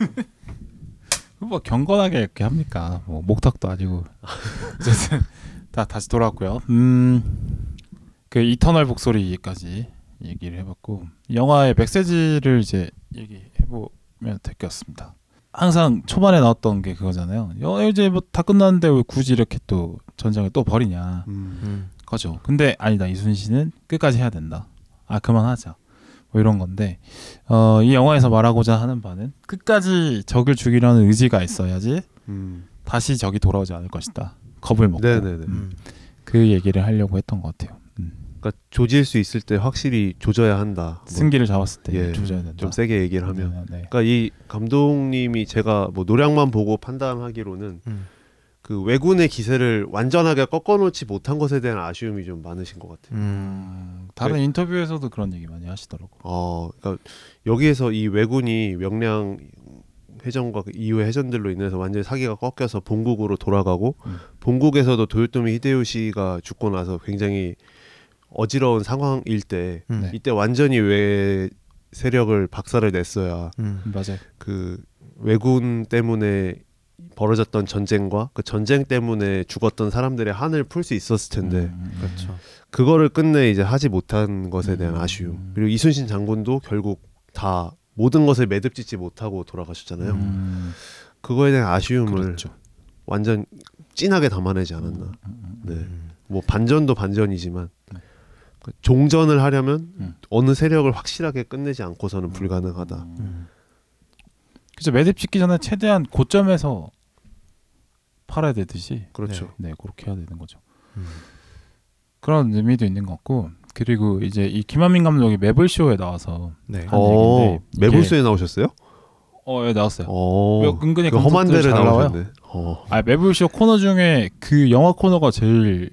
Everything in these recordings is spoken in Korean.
뭐 경건하게 이렇게 합니까? 뭐 목탁도 아니고 어쨌든 다 다시 돌아왔고요. 음, 그 이터널 복소리까지 얘기를 해봤고 영화의 메시지를 이제 얘기해보면 될 것 같습니다. 항상 초반에 나왔던 게 그거잖아요. 여 이제 뭐 다 끝났는데 왜 굳이 이렇게 또 전쟁을 또 벌이냐 음. 음. 거죠. 근데 아니다 이순신은 끝까지 해야 된다. 아 그만하자. 뭐 이런 건데 어, 이 영화에서 말하고자 하는 바는 끝까지 적을 죽이려는 의지가 있어야지 음. 다시 적이 돌아오지 않을 것이다. 겁을 먹고. 음, 그 얘기를 하려고 했던 것 같아요. 음. 그러니까 조질 수 있을 때 확실히 조져야 한다. 뭐 승기를 잡았을 때 예, 조져야 된다. 좀 세게 얘기를 하면. 네, 네, 네. 그러니까 이 감독님이 제가 뭐 노량만 보고 판단하기로는 음. 그 왜군의 기세를 완전하게 꺾어놓지 못한 것에 대한 아쉬움이 좀 많으신 것 같아요. 음. 음, 다른 네. 인터뷰에서도 그런 얘기 많이 하시더라고. 어, 그러니까 여기에서 이 왜군이 명량 해전과 그 이후의 해전들로 인해서 완전히 사기가 꺾여서 본국으로 돌아가고 음. 본국에서도 도요토미 히데요시가 죽고 나서 굉장히 어지러운 상황일 때 음. 네. 이때 완전히 외 세력을 박살을 냈어야 음. 맞아요. 그 왜군 때문에 벌어졌던 전쟁과 그 전쟁 때문에 죽었던 사람들의 한을 풀 수 있었을 텐데 음, 음, 그렇죠. 그거를 끝내 이제 하지 못한 것에 대한 음. 아쉬움 그리고 이순신 장군도 결국 다 모든 것을 매듭짓지 못하고 돌아가셨잖아요. 음, 그거에 대한 아쉬움을 그렇죠. 완전 진하게 담아내지 않았나. 음, 음, 네. 음. 뭐 반전도 반전이지만 네. 그 종전을 하려면 음. 어느 세력을 확실하게 끝내지 않고서는 불가능하다. 음. 음. 그죠 매듭 짓기 전에 최대한 고점에서 팔아야 되듯이 그렇죠. 네 그렇게 해야 되는 거죠. 음. 그런 의미도 있는 것 같고 그리고 이제 이 김한민 감독이 매블 쇼에 나와서 네. 한 어, 얘기인데 이게- 매불수에 나오셨어요? 어 예, 나왔어요. 어, 왜 은근히 그 험한 데를. 나오셨네. 어. 아 매블 쇼 코너 중에 그 영화 코너가 제일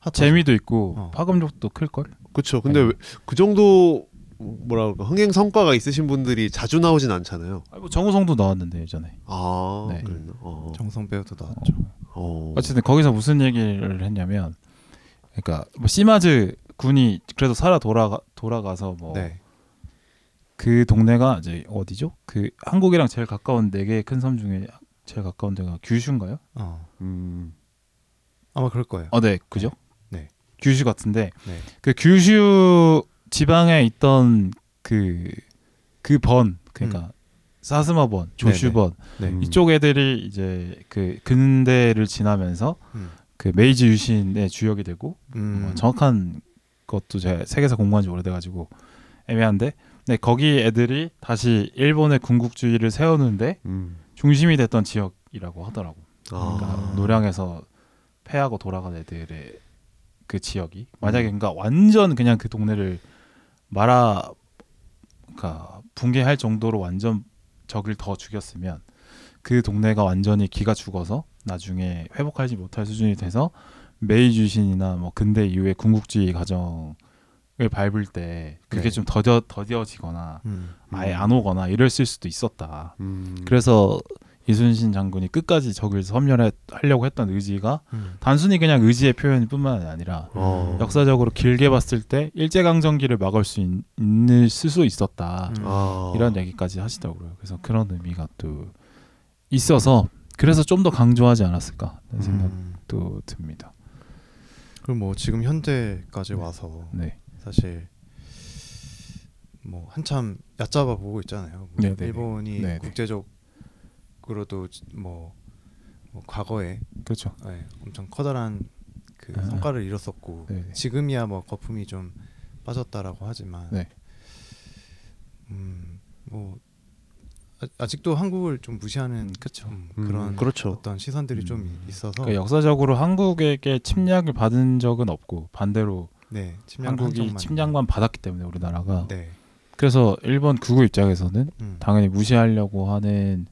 핫하죠. 재미도 있고 어. 파급력도 클 걸. 그렇죠. 근데 네. 왜- 그 정도 뭐라 그럴까 흥행 성과가 있으신 분들이 자주 나오진 않잖아요. 아, 뭐 정우성도 나왔는데 예전에. 아, 네. 그랬나? 어. 정성 배우도 나왔죠. 어. 어쨌든 거기서 무슨 얘기를 했냐면, 그러니까 뭐 시마즈 군이 그래도 살아 돌아가 돌아가서 뭐그 네. 동네가 이제 어디죠? 그 한국이랑 제일 가까운 네 개의 큰섬 중에 제일 가까운 데가 규슈인가요? 어. 음. 아마 그럴 거예요. 어, 네, 그죠? 네. 규슈 같은데 네. 그 규슈 지방에 있던 그 그 번 그러니까 사스마 번, 조슈 번 네. 음. 이쪽 애들이 이제 그 근대를 지나면서 음. 그 메이지 유신의 주역이 되고 음. 어, 정확한 것도 제가 세계사 공부한 지 오래돼가지고 애매한데 네 거기 애들이 다시 일본의 군국주의를 세우는데 음. 중심이 됐던 지역이라고 하더라고. 그러니까 아. 노량에서 패하고 돌아간 애들의 그 지역이 만약에 그러니까 완전 그냥 그 동네를 말아 그러니까 붕괴할 정도로 완전 적을 더 죽였으면 그 동네가 완전히 기가 죽어서 나중에 회복하지 못할 수준이 돼서 메이 주신이나 뭐 근대 이후의 군국주의 과정을 밟을 때 그게 네. 좀 더뎌 더뎌지거나 음. 아예 안 오거나 이랬을 수도 있었다. 음. 그래서 이순신 장군이 끝까지 적을 섬멸하려고 했던 의지가 음. 단순히 그냥 의지의 표현뿐만 아니라 어. 역사적으로 길게 봤을 때 일제강점기를 막을 수 있, 있을 수 있었다 음. 아. 이런 얘기까지 하시더라고요. 그래서 그런 의미가 또 있어서 그래서 좀 더 강조하지 않았을까 하는 음. 생각도 듭니다. 그럼 뭐 지금 현재까지 와서 네, 사실 뭐 한참 얕잡아 보고 있잖아요. 뭐 네네네. 일본이 네네. 국제적 으로도 뭐, 뭐 과거에 그렇죠. 네, 엄청 커다란 그 아. 성과를 이뤘었고 네네. 지금이야 뭐 거품이 좀 빠졌다라고 하지만 네. 음뭐 아 직도 한국을 좀 무시하는 그렇죠. 음, 음, 그런 그렇죠. 어떤 시선들이 좀 음. 있어서 그러니까 역사적으로 한국에게 침략을 받은 적은 없고 반대로 네 침략 한국이 침략만 받았기 때문에 우리나라가 네 그래서 일본 극우 입장에서는 음. 당연히 무시하려고 하는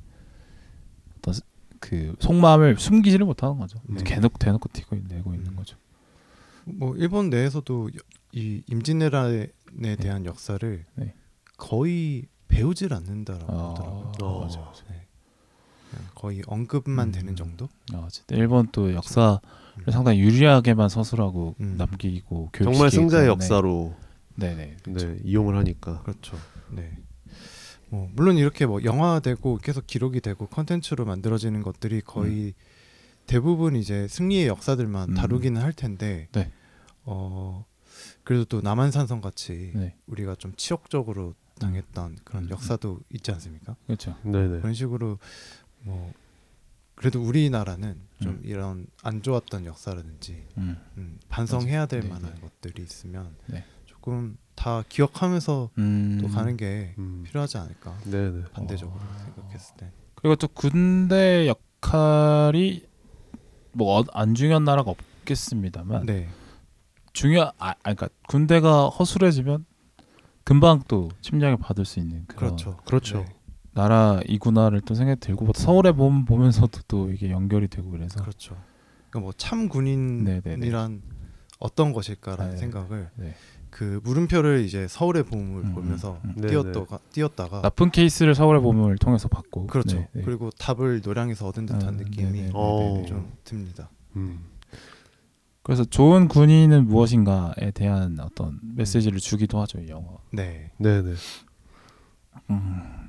그 속마음을 숨기지를 못하는 거죠. 네. 대놓고 대놓고 튀고 내고 있는 음. 거죠. 뭐 일본 내에서도 여- 이 임진왜란에 대한 역사를 네. 거의 배우질 않는다라고 아, 하더라고요. 어. 맞아, 맞아. 네. 거의 언급만 음. 되는 정도. 아, 일본 또 역사를 음. 상당히 유리하게만 서술하고 음. 남기고 교육시키기 정말 승자의 때문에 역사로 네네 네, 이용을 하니까. 그렇죠. 네. 뭐 물론 이렇게 뭐 영화되고 계속 기록이 되고 컨텐츠로 만들어지는 것들이 거의 대부분 이제 승리의 역사들만 음. 다루기는 할 텐데 네. 어 그래도 또 남한산성 같이 네. 우리가 좀 치욕적으로 당했던 그런 음. 역사도 있지 않습니까? 그렇죠. 네네. 그런 식으로 뭐 그래도 우리나라는 좀 음. 이런 안 좋았던 역사라든지 음. 음, 반성해야 될 네, 만한 네. 것들이 있으면 네. 조금 다 기억하면서 음. 또 가는 게 음. 필요하지 않을까 네네. 반대적으로 어. 생각했을 때 그리고 또 군대 역할이 뭐 안 중요한 나라가 없겠습니다만 네 중요 아 아니, 그러니까 군대가 허술해지면 금방 또 침략을 받을 수 있는 그런 그렇죠 그렇죠. 네, 나라이구나를 또 생각이 들고 뭐 서울에 보면 보면서도 또 이게 연결이 되고 그래서 그렇죠 그러니까 뭐 참 군인이란 어떤 것일까라는 네. 생각을 네. 그 물음표를 이제 서울의 봄을 음, 보면서 음, 음. 띄었다가 띄었다가 나쁜 케이스를 서울의 봄을 통해서 봤고 그렇죠 네, 네. 그리고 답을 노량에서 얻은 듯한 아, 느낌이 네, 네, 네, 어. 네, 네. 좀 듭니다 음. 그래서 좋은 군인은 무엇인가에 대한 어떤 메시지를 주기도 하죠 이 영화. 네 네네. 음,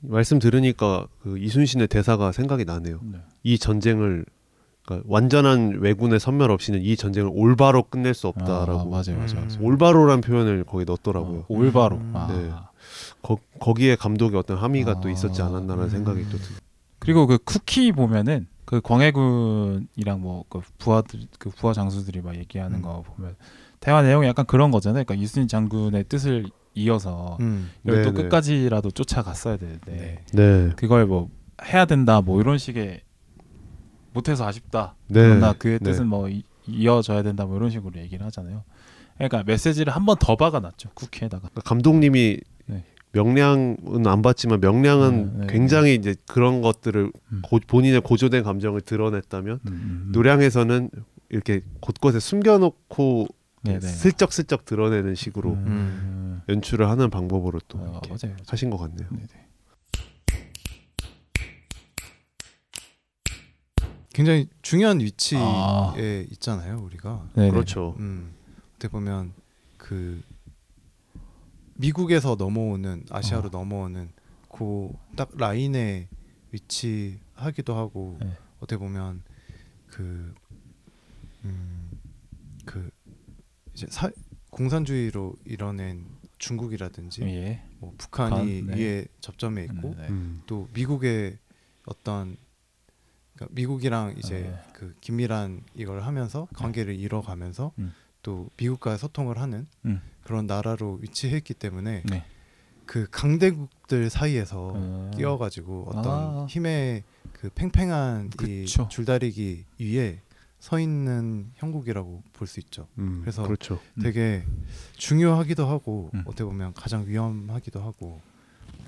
말씀 들으니까 그 이순신의 대사가 생각이 나네요. 네. 이 전쟁을 그러니까 완전한 왜군의 선멸 없이는 이 전쟁을 올바로 끝낼 수 없다라고 아, 맞아요, 맞아요. 맞아요. 음. 올바로란 표현을 거기 넣었더라고요. 어, 올바로. 음. 아. 네. 거, 거기에 감독의 어떤 함의가 아, 또 있었지 않았나라는 음. 생각이 또 드. 그리고 그 쿠키 보면은 그 광해군이랑 뭐 그 부하들 그 부하 장수들이 막 얘기하는 음. 거 보면 대화 내용이 약간 그런 거잖아요. 그러니까 이순신 장군의 뜻을 이어서 음. 이걸 또 네네. 끝까지라도 쫓아갔어야 되는데 네. 네. 그걸 뭐 해야 된다 뭐 이런 식의 못해서 아쉽다. 네. 그러나 그의 네. 뜻은 뭐 이, 이어져야 된다 뭐 이런 식으로 얘기를 하잖아요. 그러니까 메시지를 한 번 더 박아놨죠 쿠키에다가. 그러니까 감독님이 네. 명량은 안 봤지만 명량은 음, 네, 굉장히 이제 그런 것들을 음. 고, 본인의 고조된 감정을 드러냈다면 음, 음, 음. 노량에서는 이렇게 곳곳에 숨겨놓고 네네. 슬쩍슬쩍 드러내는 식으로 음. 연출을 하는 방법으로 또 어, 이렇게 맞아요. 맞아요. 하신 것 같네요. 네네. 굉장히 중요한 위치에 아. 있잖아요 우리가 네네. 그렇죠. 음, 어떻게 보면 그 미국에서 넘어오는 아시아로 어. 넘어오는 그 딱 라인에 위치하기도 하고 네. 어떻게 보면 그 음, 그 이제 사, 공산주의로 이뤄낸 중국이라든지 예. 뭐 북한이 북한, 네. 위에 접점에 있고 네. 음. 또 미국의 어떤 그러니까 미국이랑 이제 네. 그 긴밀한 이걸 하면서 관계를 이뤄가면서 음. 또 미국과 소통을 하는 음. 그런 나라로 위치했기 때문에 네. 그 강대국들 사이에서 어. 끼어가지고 어떤 아. 힘의 그 팽팽한 이 그쵸. 줄다리기 위에 서 있는 형국이라고 볼 수 있죠. 음. 그래서 그렇죠. 음. 되게 중요하기도 하고 음. 어떻게 보면 가장 위험하기도 하고.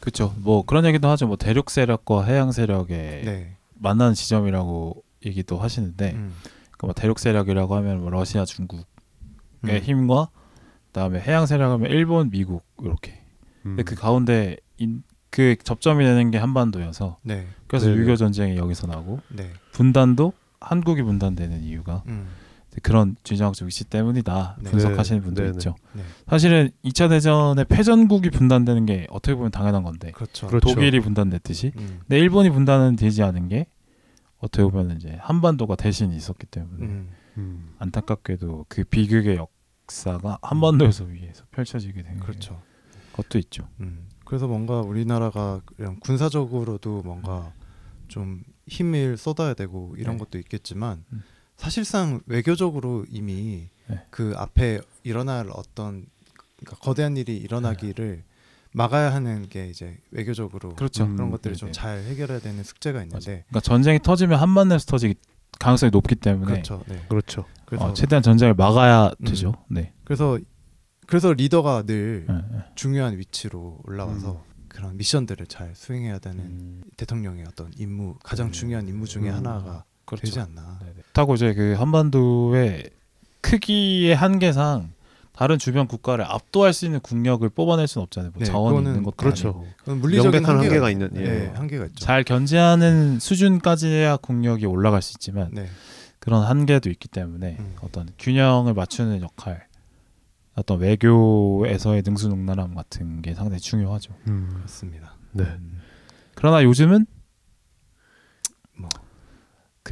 그렇죠. 뭐 그런 얘기도 하죠. 뭐 대륙 세력과 해양 세력의 네. 만나는 지점이라고 얘기도 하시는데, 음. 그뭐 대륙 세력이라고 하면 뭐 러시아, 중국의 음. 힘과 그다음에 해양 세력하면 일본, 미국 이렇게. 음. 근데 그 가운데 인, 그 접점이 되는 게 한반도여서 네. 그래서 네네. 6.25 전쟁이 여기서 나고 네. 분단도 한국이 분단되는 이유가 음. 그런 주장적 위치 때문이다 네. 분석하시는 네. 분도 네네. 있죠. 네. 사실은 2차 대전에 패전국이 분단되는 게 어떻게 보면 당연한 건데 그렇죠. 그렇죠. 독일이 분단됐듯이 음. 근데 일본이 분단은 되지 않은 게 어떻게 보면 이제 한반도가 대신 있었기 때문에 음. 음. 안타깝게도 그 비극의 역사가 한반도에서 위에서 펼쳐지게 된 그렇죠. 것도 있죠. 음. 그래서 뭔가 우리나라가 그냥 군사적으로도 뭔가 좀 힘을 쏟아야 되고 이런 네. 것도 있겠지만 음. 사실상 외교적으로 이미 네. 그 앞에 일어날 어떤 그러니까 거대한 일이 일어나기를 막아야 하는 게 이제 외교적으로 그렇죠. 음, 그런 것들을 네, 좀 네. 잘 해결해야 되는 숙제가 있는데 그러니까 전쟁이 터지면 한반도에서 터지기 가능성이 높기 때문에 그렇죠. 네. 그렇죠. 그래서 어, 최대한 전쟁을 막아야 음. 되죠. 네. 그래서 그래서 리더가 늘 네, 네. 중요한 위치로 올라와서 그런 미션들을 잘 수행해야 되는 음, 대통령의 어떤 임무 가장 음. 중요한 임무 중에 음. 하나가 그렇죠. 되지 않나. 네네. 그렇다고 이제 그 한반도의 크기의 한계상 다른 주변 국가를 압도할 수 있는 국력을 뽑아낼 수는 없잖아요. 뭐 네, 그거는 있는 것도 그렇죠. 아니고 물리적인 한계가, 한계가 있는, 예. 네, 한계가 있죠. 잘 견제하는 수준까지야 국력이 올라갈 수 있지만 네. 그런 한계도 있기 때문에 음. 어떤 균형을 맞추는 역할, 어떤 외교에서의 능수능란함 같은 게 상당히 중요하죠. 음. 그렇습니다. 네. 음. 그러나 요즘은 뭐.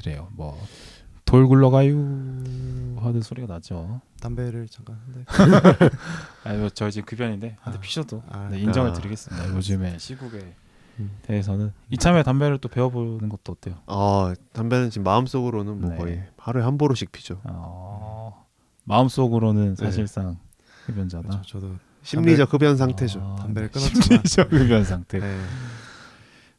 그래요. 뭐 돌 굴러가요 하는 소리가 나죠. 담배를 잠깐 한대. 아니 뭐 저희 지금 급연인데 한대 아. 피셔도 아. 네, 인정을 아. 드리겠습니다. 요즘에 시국에 음. 대해서는 이참에 담배를 또 배워보는 것도 어때요? 아 담배는 지금 마음속으로는 뭐 네. 거의 하루에 한 보루씩 피죠. 어, 마음속으로는 사실상 흡연자다. 그렇죠. 저도 심리적 흡연 상태죠. 아, 담배를 네. 끊었지만. 심리적 흡연 상태. 네.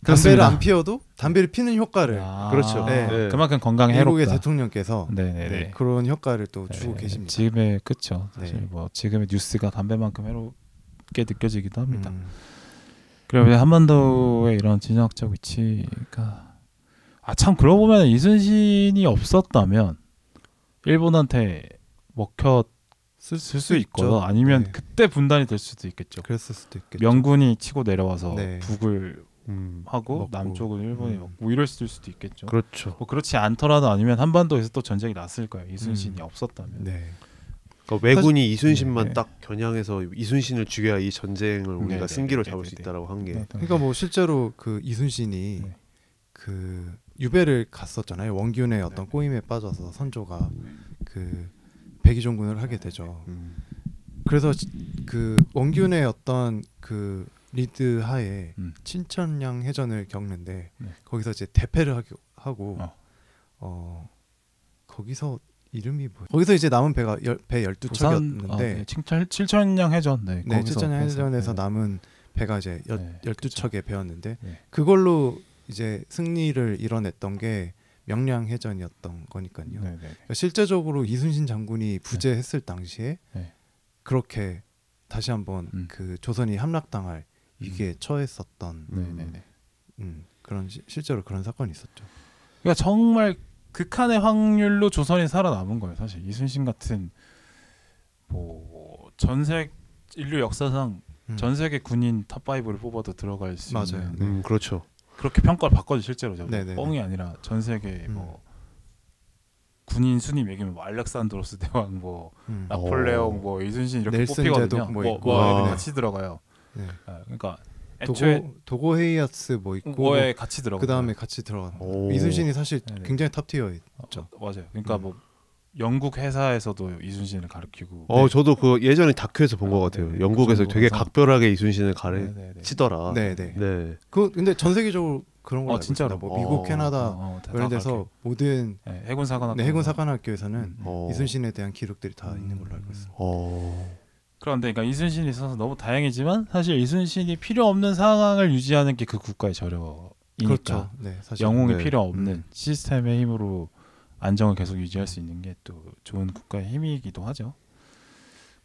담배를 안 피워도 담배를 피는 효과를 아, 그렇죠. 네. 네. 그만큼 건강에 미국의 해롭다. 대통령께서 네네네. 네, 그런 효과를 또 주고 네, 계십니다. 지금의 그쵸. 사실 네. 뭐 지금의 뉴스가 담배만큼 해롭게 느껴지기도 합니다. 음, 그리고 한반도의 이런 진영학적 위치가 아 참 그러고 보면 이순신이 없었다면 일본한테 먹혀 쓸수 있거나 아니면 네. 그때 분단이 될 수도 있겠죠. 그랬을 수도 있겠죠. 명군이 치고 내려와서 네. 북을 음, 하고 먹고. 남쪽은 일본이 음. 먹고 이럴 수도 있겠죠. 그렇죠. 뭐 그렇지 않더라도 아니면 한반도에서 또 전쟁이 났을 거예요. 이순신이 음. 없었다면. 네. 그러니까 왜군이 이순신만 네. 딱 겨냥해서 이순신을 죽여야 이 전쟁을 우리가 네, 네, 승기로 네, 잡을 네, 수 네. 있다라고 한 게. 네, 그러니까 뭐 실제로 그 이순신이 네. 그 유배를 갔었잖아요. 원균의 어떤 꼬임에 빠져서 선조가 그 백의종군을 하게 되죠. 음. 그래서 지- 그 원균의 어떤 그 리드 하에 음. 친천양 해전을 겪는데 네. 거기서 이제 대패를 하기, 하고 어. 어. 거기서 이름이 뭐 거기서 이제 남은 배가 열, 배 부산 12척이었는데 아, 네, 칠천 칠천량 해전 네, 네, 해서, 해전에서 네. 남은 배가 이제 여, 네, 12척에 배웠는데 네. 그걸로 이제 승리를 이뤄냈던 게 명량 해전이었던 거니까요. 네, 네. 그러니까 실제적으로 이순신 장군이 부재했을 당시에 네. 그렇게 다시 한번 음. 그 조선이 함락당할 위기에 처했었던 네, 네, 네. 음, 그런 시, 실제로 그런 사건이 있었죠. 그러니까 정말 극한의 확률로 조선이 살아남은 거예요. 사실 이순신 같은 뭐 전세 인류 역사상 음. 전 세계 군인 top 5를 뽑아도 들어갈 수 맞아요. 있는 네. 음, 그렇죠. 그렇게 평가를 받거든 실제로 저 네, 네, 뻥이 아니라 전 세계 음. 뭐 군인 순위 매기면 뭐 알렉산드로스 대왕 뭐 음. 나폴레옹 어. 뭐 이순신 이렇게 뽑히거든요. 뭐 뭐, 있고. 같이 들어가요. 네. 아, 그러니까 애초에 도고 도고 헤이아스 뭐 있고 뭐에 같이 들어가. 그 다음에 같이 들어가. 오. 이순신이 사실 네네. 굉장히 top tier. 어, 맞아요. 그러니까 음. 뭐 영국 회사에서도 이순신을 가르치고. 어 저도 그 예전에 다큐에서 본것 아, 같아요. 네네. 영국에서 그 되게 정도라서. 각별하게 이순신을 네네네. 가르치더라. 네, 네. 네. 그 근데 전 세계적으로 그런 걸 어, 알고 진짜로? 뭐 미국, 어, 캐나다 어, 어, 다 이런 데서 가르쳐. 모든 네, 해군 사관학교. 네, 해군 사관학교에서는 음. 어. 이순신에 대한 기록들이 다 음. 있는 걸로 알고 있습니다. 어. 그런데 그러니까 이순신이 있어서 너무 다행이지만 사실 이순신이 필요 없는 상황을 유지하는 게 그 국가의 저력이니까. 그렇죠. 네, 사실 영웅이 네. 필요 없는 음. 시스템의 힘으로 안정을 계속 유지할 수 있는 게 또 좋은 국가의 힘이기도 하죠.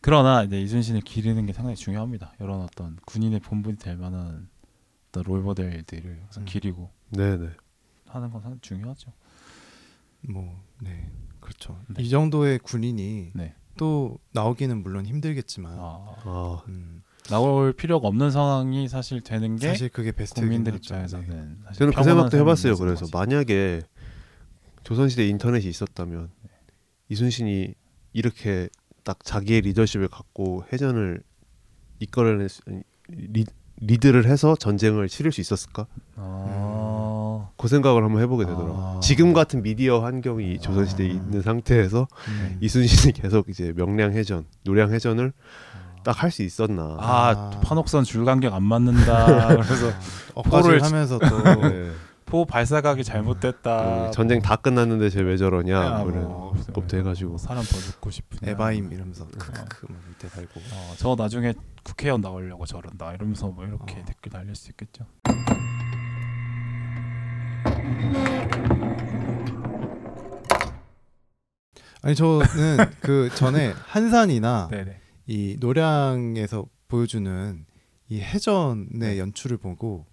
그러나 이제 이순신을 기르는 게 상당히 중요합니다. 이런 어떤 군인의 본분이 될 만한 어떤 롤모델들을 항상 음. 기리고 네네. 하는 건 상당히 중요하죠. 뭐 네. 그렇죠. 네. 이 정도의 군인이 네. 또 나오기는 물론 힘들겠지만 아, 아. 음, 나올 필요가 없는 상황이 사실 되는 게 사실 그게 베스트 국민들 입장에서는 사실 저는 그 생각도 해봤어요. 그래서 거지. 만약에 조선시대 인터넷이 있었다면 이순신이 이렇게 딱 자기의 리더십을 갖고 해전을 이끌어낼 수, 리, 리드를 해서 전쟁을 치를 수 있었을까? 아, 그 생각을 한번 해보게 되더라고. 아. 요 지금 같은 미디어 환경이 조선시대에 아. 있는 상태에서 음. 이순신이 계속 이제 명량 해전, 노량 해전을 딱 할 수 있었나? 아, 아. 판옥선 줄 간격 안 맞는다. 그래서 포를 하면서 또 네. 포 발사각이 잘못됐다. 그 전쟁 뭐. 다 끝났는데 쟤 왜 저러냐? 아, 그런 뭐, 것부터 해가지고 사람 더 죽고 싶은 에바임 이러면서 크크크 막 밑에 달고 어, 저 나중에 국회의원 나오려고 저런다 이러면서 뭐 이렇게 어. 댓글 달릴 수 있겠죠. 아니 저는 그 전에 한산이나 네네. 이 노량에서 보여주는 이 해전의 네. 연출을 보고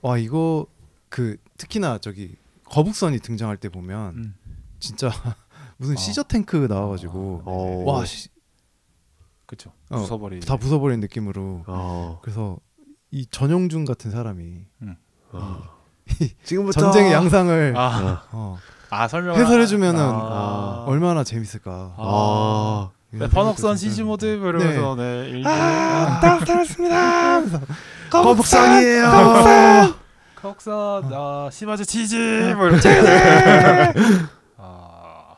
와 이거 그 특히나 저기 거북선이 등장할 때 보면 음. 진짜 무슨 어. 시저 탱크 나와가지고 아, 어. 와 씨, 그렇죠. 어, 부숴버리. 다 부숴버리는 느낌으로 아, 그래서 이 전용준 같은 사람이 아. 지금부터 전쟁의 양상을 아, 아, 어, 아 설명 해설해 주면은 아, 얼마나 재밌을까. 아, 네, 판옥선 시즈 모드 이러면서 네, 일부. 아, 딱 살았습니다. 하면서 거북상이에요. 거북선! 아 시바즈 치즈! 뭐 이렇게. 아.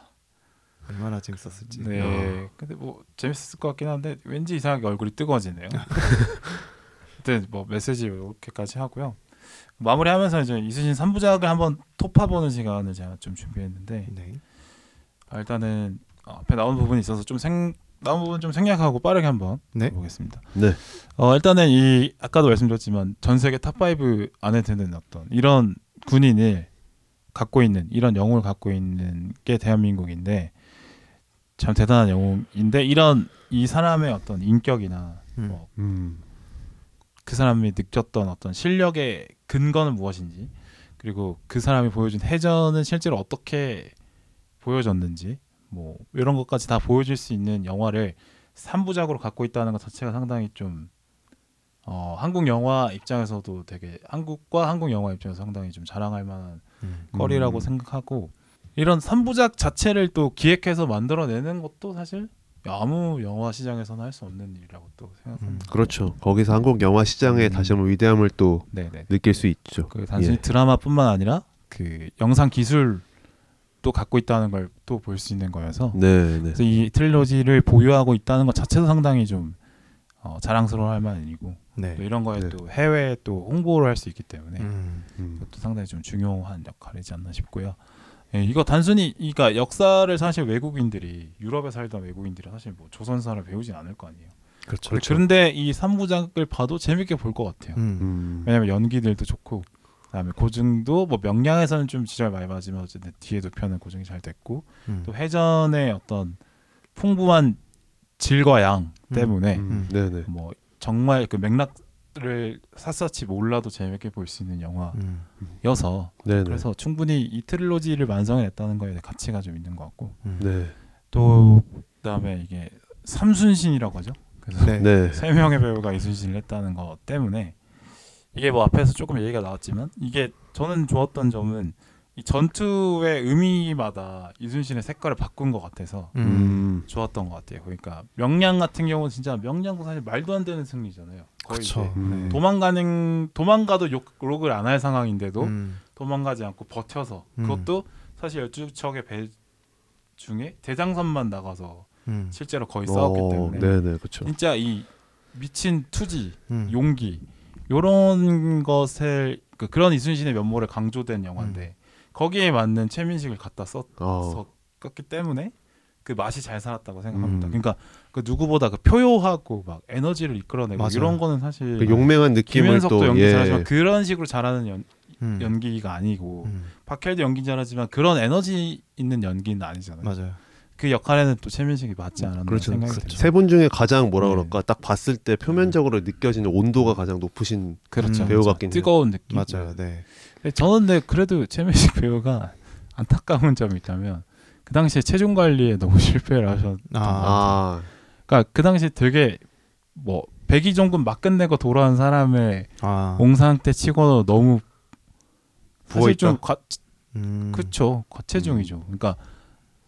얼마나 재밌었을지. 네. 근데 뭐 재밌었을 것 같긴 한데 왠지 이상하게 얼굴이 뜨거워지네요. 하여튼 뭐 메시지 이렇게까지 하고요. 마무리하면서 이제 이순신 3부작을 한번 톺아보는 시간을 제가 좀 준비했는데 네. 아, 일단은 어, 앞에 나온 부분이 있어서 좀 생 나온 부분 좀 생략하고 빠르게 한번 네. 보겠습니다. 네. 어 일단은 이 아까도 말씀드렸지만 전 세계 top 5 안에 드는 어떤 이런 군인을 갖고 있는 이런 영웅을 갖고 있는 게 대한민국인데 참 대단한 영웅인데 이런 이 사람의 어떤 인격이나 음. 뭐 음. 그 사람이 느꼈던 어떤 실력의 근거는 무엇인지 그리고 그 사람이 보여준 해전은 실제로 어떻게 보여졌는지 뭐 이런 것까지 다 보여줄 수 있는 영화를 3부작으로 갖고 있다는 것 자체가 상당히 좀 어, 한국 영화 입장에서도 되게 한국과 한국 영화 입장에서 상당히 좀 자랑할 만한 음. 거리라고 음. 생각하고 이런 3부작 자체를 또 기획해서 만들어내는 것도 사실 아무 영화 시장에서는 할 수 없는 일이라고 또 생각합니다. 그렇죠. 거기서 한국 영화 시장의 음. 다시 한번 위대함을 또 네네. 느낄 수 있죠. 그 단순히 예. 드라마뿐만 아니라 그 영상 기술도 갖고 있다는 걸 또 볼 수 있는 거여서 네, 네. 그래서 이 트릴로지를 보유하고 있다는 것 자체도 상당히 좀 어, 자랑스러워할 만한 일이고 네. 또 이런 거에 네. 또 해외에 또 홍보를 할 수 있기 때문에 음. 음. 그것도 상당히 좀 중요한 역할이지 않나 싶고요. 예, 이거 단순히 그러니까 역사를 사실 외국인들이 유럽에 살던 외국인들이 사실 뭐 조선사를 배우진 않을 거 아니에요. 그렇죠. 그렇죠. 그런데 이 3부작을 봐도 재밌게 볼 것 같아요. 음. 음. 왜냐면 연기들도 좋고 그다음에 고증도 뭐 명량에서는 좀 지절 많이 맞으면 어쨌든 뒤에도 편은 고증이 잘 됐고 음. 또 해전의 어떤 풍부한 질과 양 음. 때문에 음. 네, 네. 뭐 정말 그 맥락 을 샅샅이 몰라도 재밌게 볼 수 있는 음. 영화여서 네, 네. 그래서 충분히 이 트릴로지를 완성해냈다는 거에 대해 가치가 좀 있는 것 같고 음. 네. 또 그다음에 이게 삼순신이라고 하죠. 그래서 네. 네. 세 명의 배우가 이순신을 했다는 것 때문에 이게 뭐 앞에서 조금 얘기가 나왔지만 이게 저는 좋았던 점은 이 전투의 의미마다 이순신의 색깔을 바꾼 것 같아서 음. 음. 좋았던 것 같아요. 그러니까 명량 같은 경우는 진짜 명량도 사실 말도 안 되는 승리잖아요. 거의 그렇죠. 이제 음. 도망가는 도망가도 욕, 욕을 안 할 상황인데도 음. 도망가지 않고 버텨서 음. 그것도 사실 열두 척의 배 중에 대장선만 나가서 음. 실제로 거의 싸웠기 어, 때문에 네, 네. 그렇죠. 진짜 이 미친 투지 음. 용기 요런 것을 그 그런 이순신의 면모를 강조된 영화인데 거기에 맞는 최민식을 갖다 어. 썼었기 때문에 그 맛이 잘 살았다고 생각합니다. 음. 그러니까 그 누구보다 그 표효하고 막 에너지를 이끌어내고 맞아요. 이런 거는 사실 그 용맹한 느낌을 김현석도 또 연기 예. 잘하지만 그런 식으로 잘하는 연, 음. 연기가 아니고 음. 박해일도 연기 잘하지만 그런 에너지 있는 연기는 아니잖아요. 맞아요. 그 역할에는 또 최민식이 맞지 않았나 그렇죠. 생각이 그렇죠. 들어요. 세분 중에 가장 뭐라 네. 그럴까 딱 봤을 때 표면적으로 느껴지는 온도가 가장 높으신 그렇죠. 음. 배우. 같긴 해요. 뜨거운 느낌. 맞아요. 네. 저는 근데 그래도 최민식 배우가 안타까운 점이 있다면 그 당시에 체중 관리에 너무 실패를 하셨. 아. 아, 그러니까 그 당시에 되게 뭐 백이종군 막 끝내고 돌아온 사람의 아. 몸 상태 치고는 너무 사실 좀? 과, 음. 그쵸 과체중이죠. 그러니까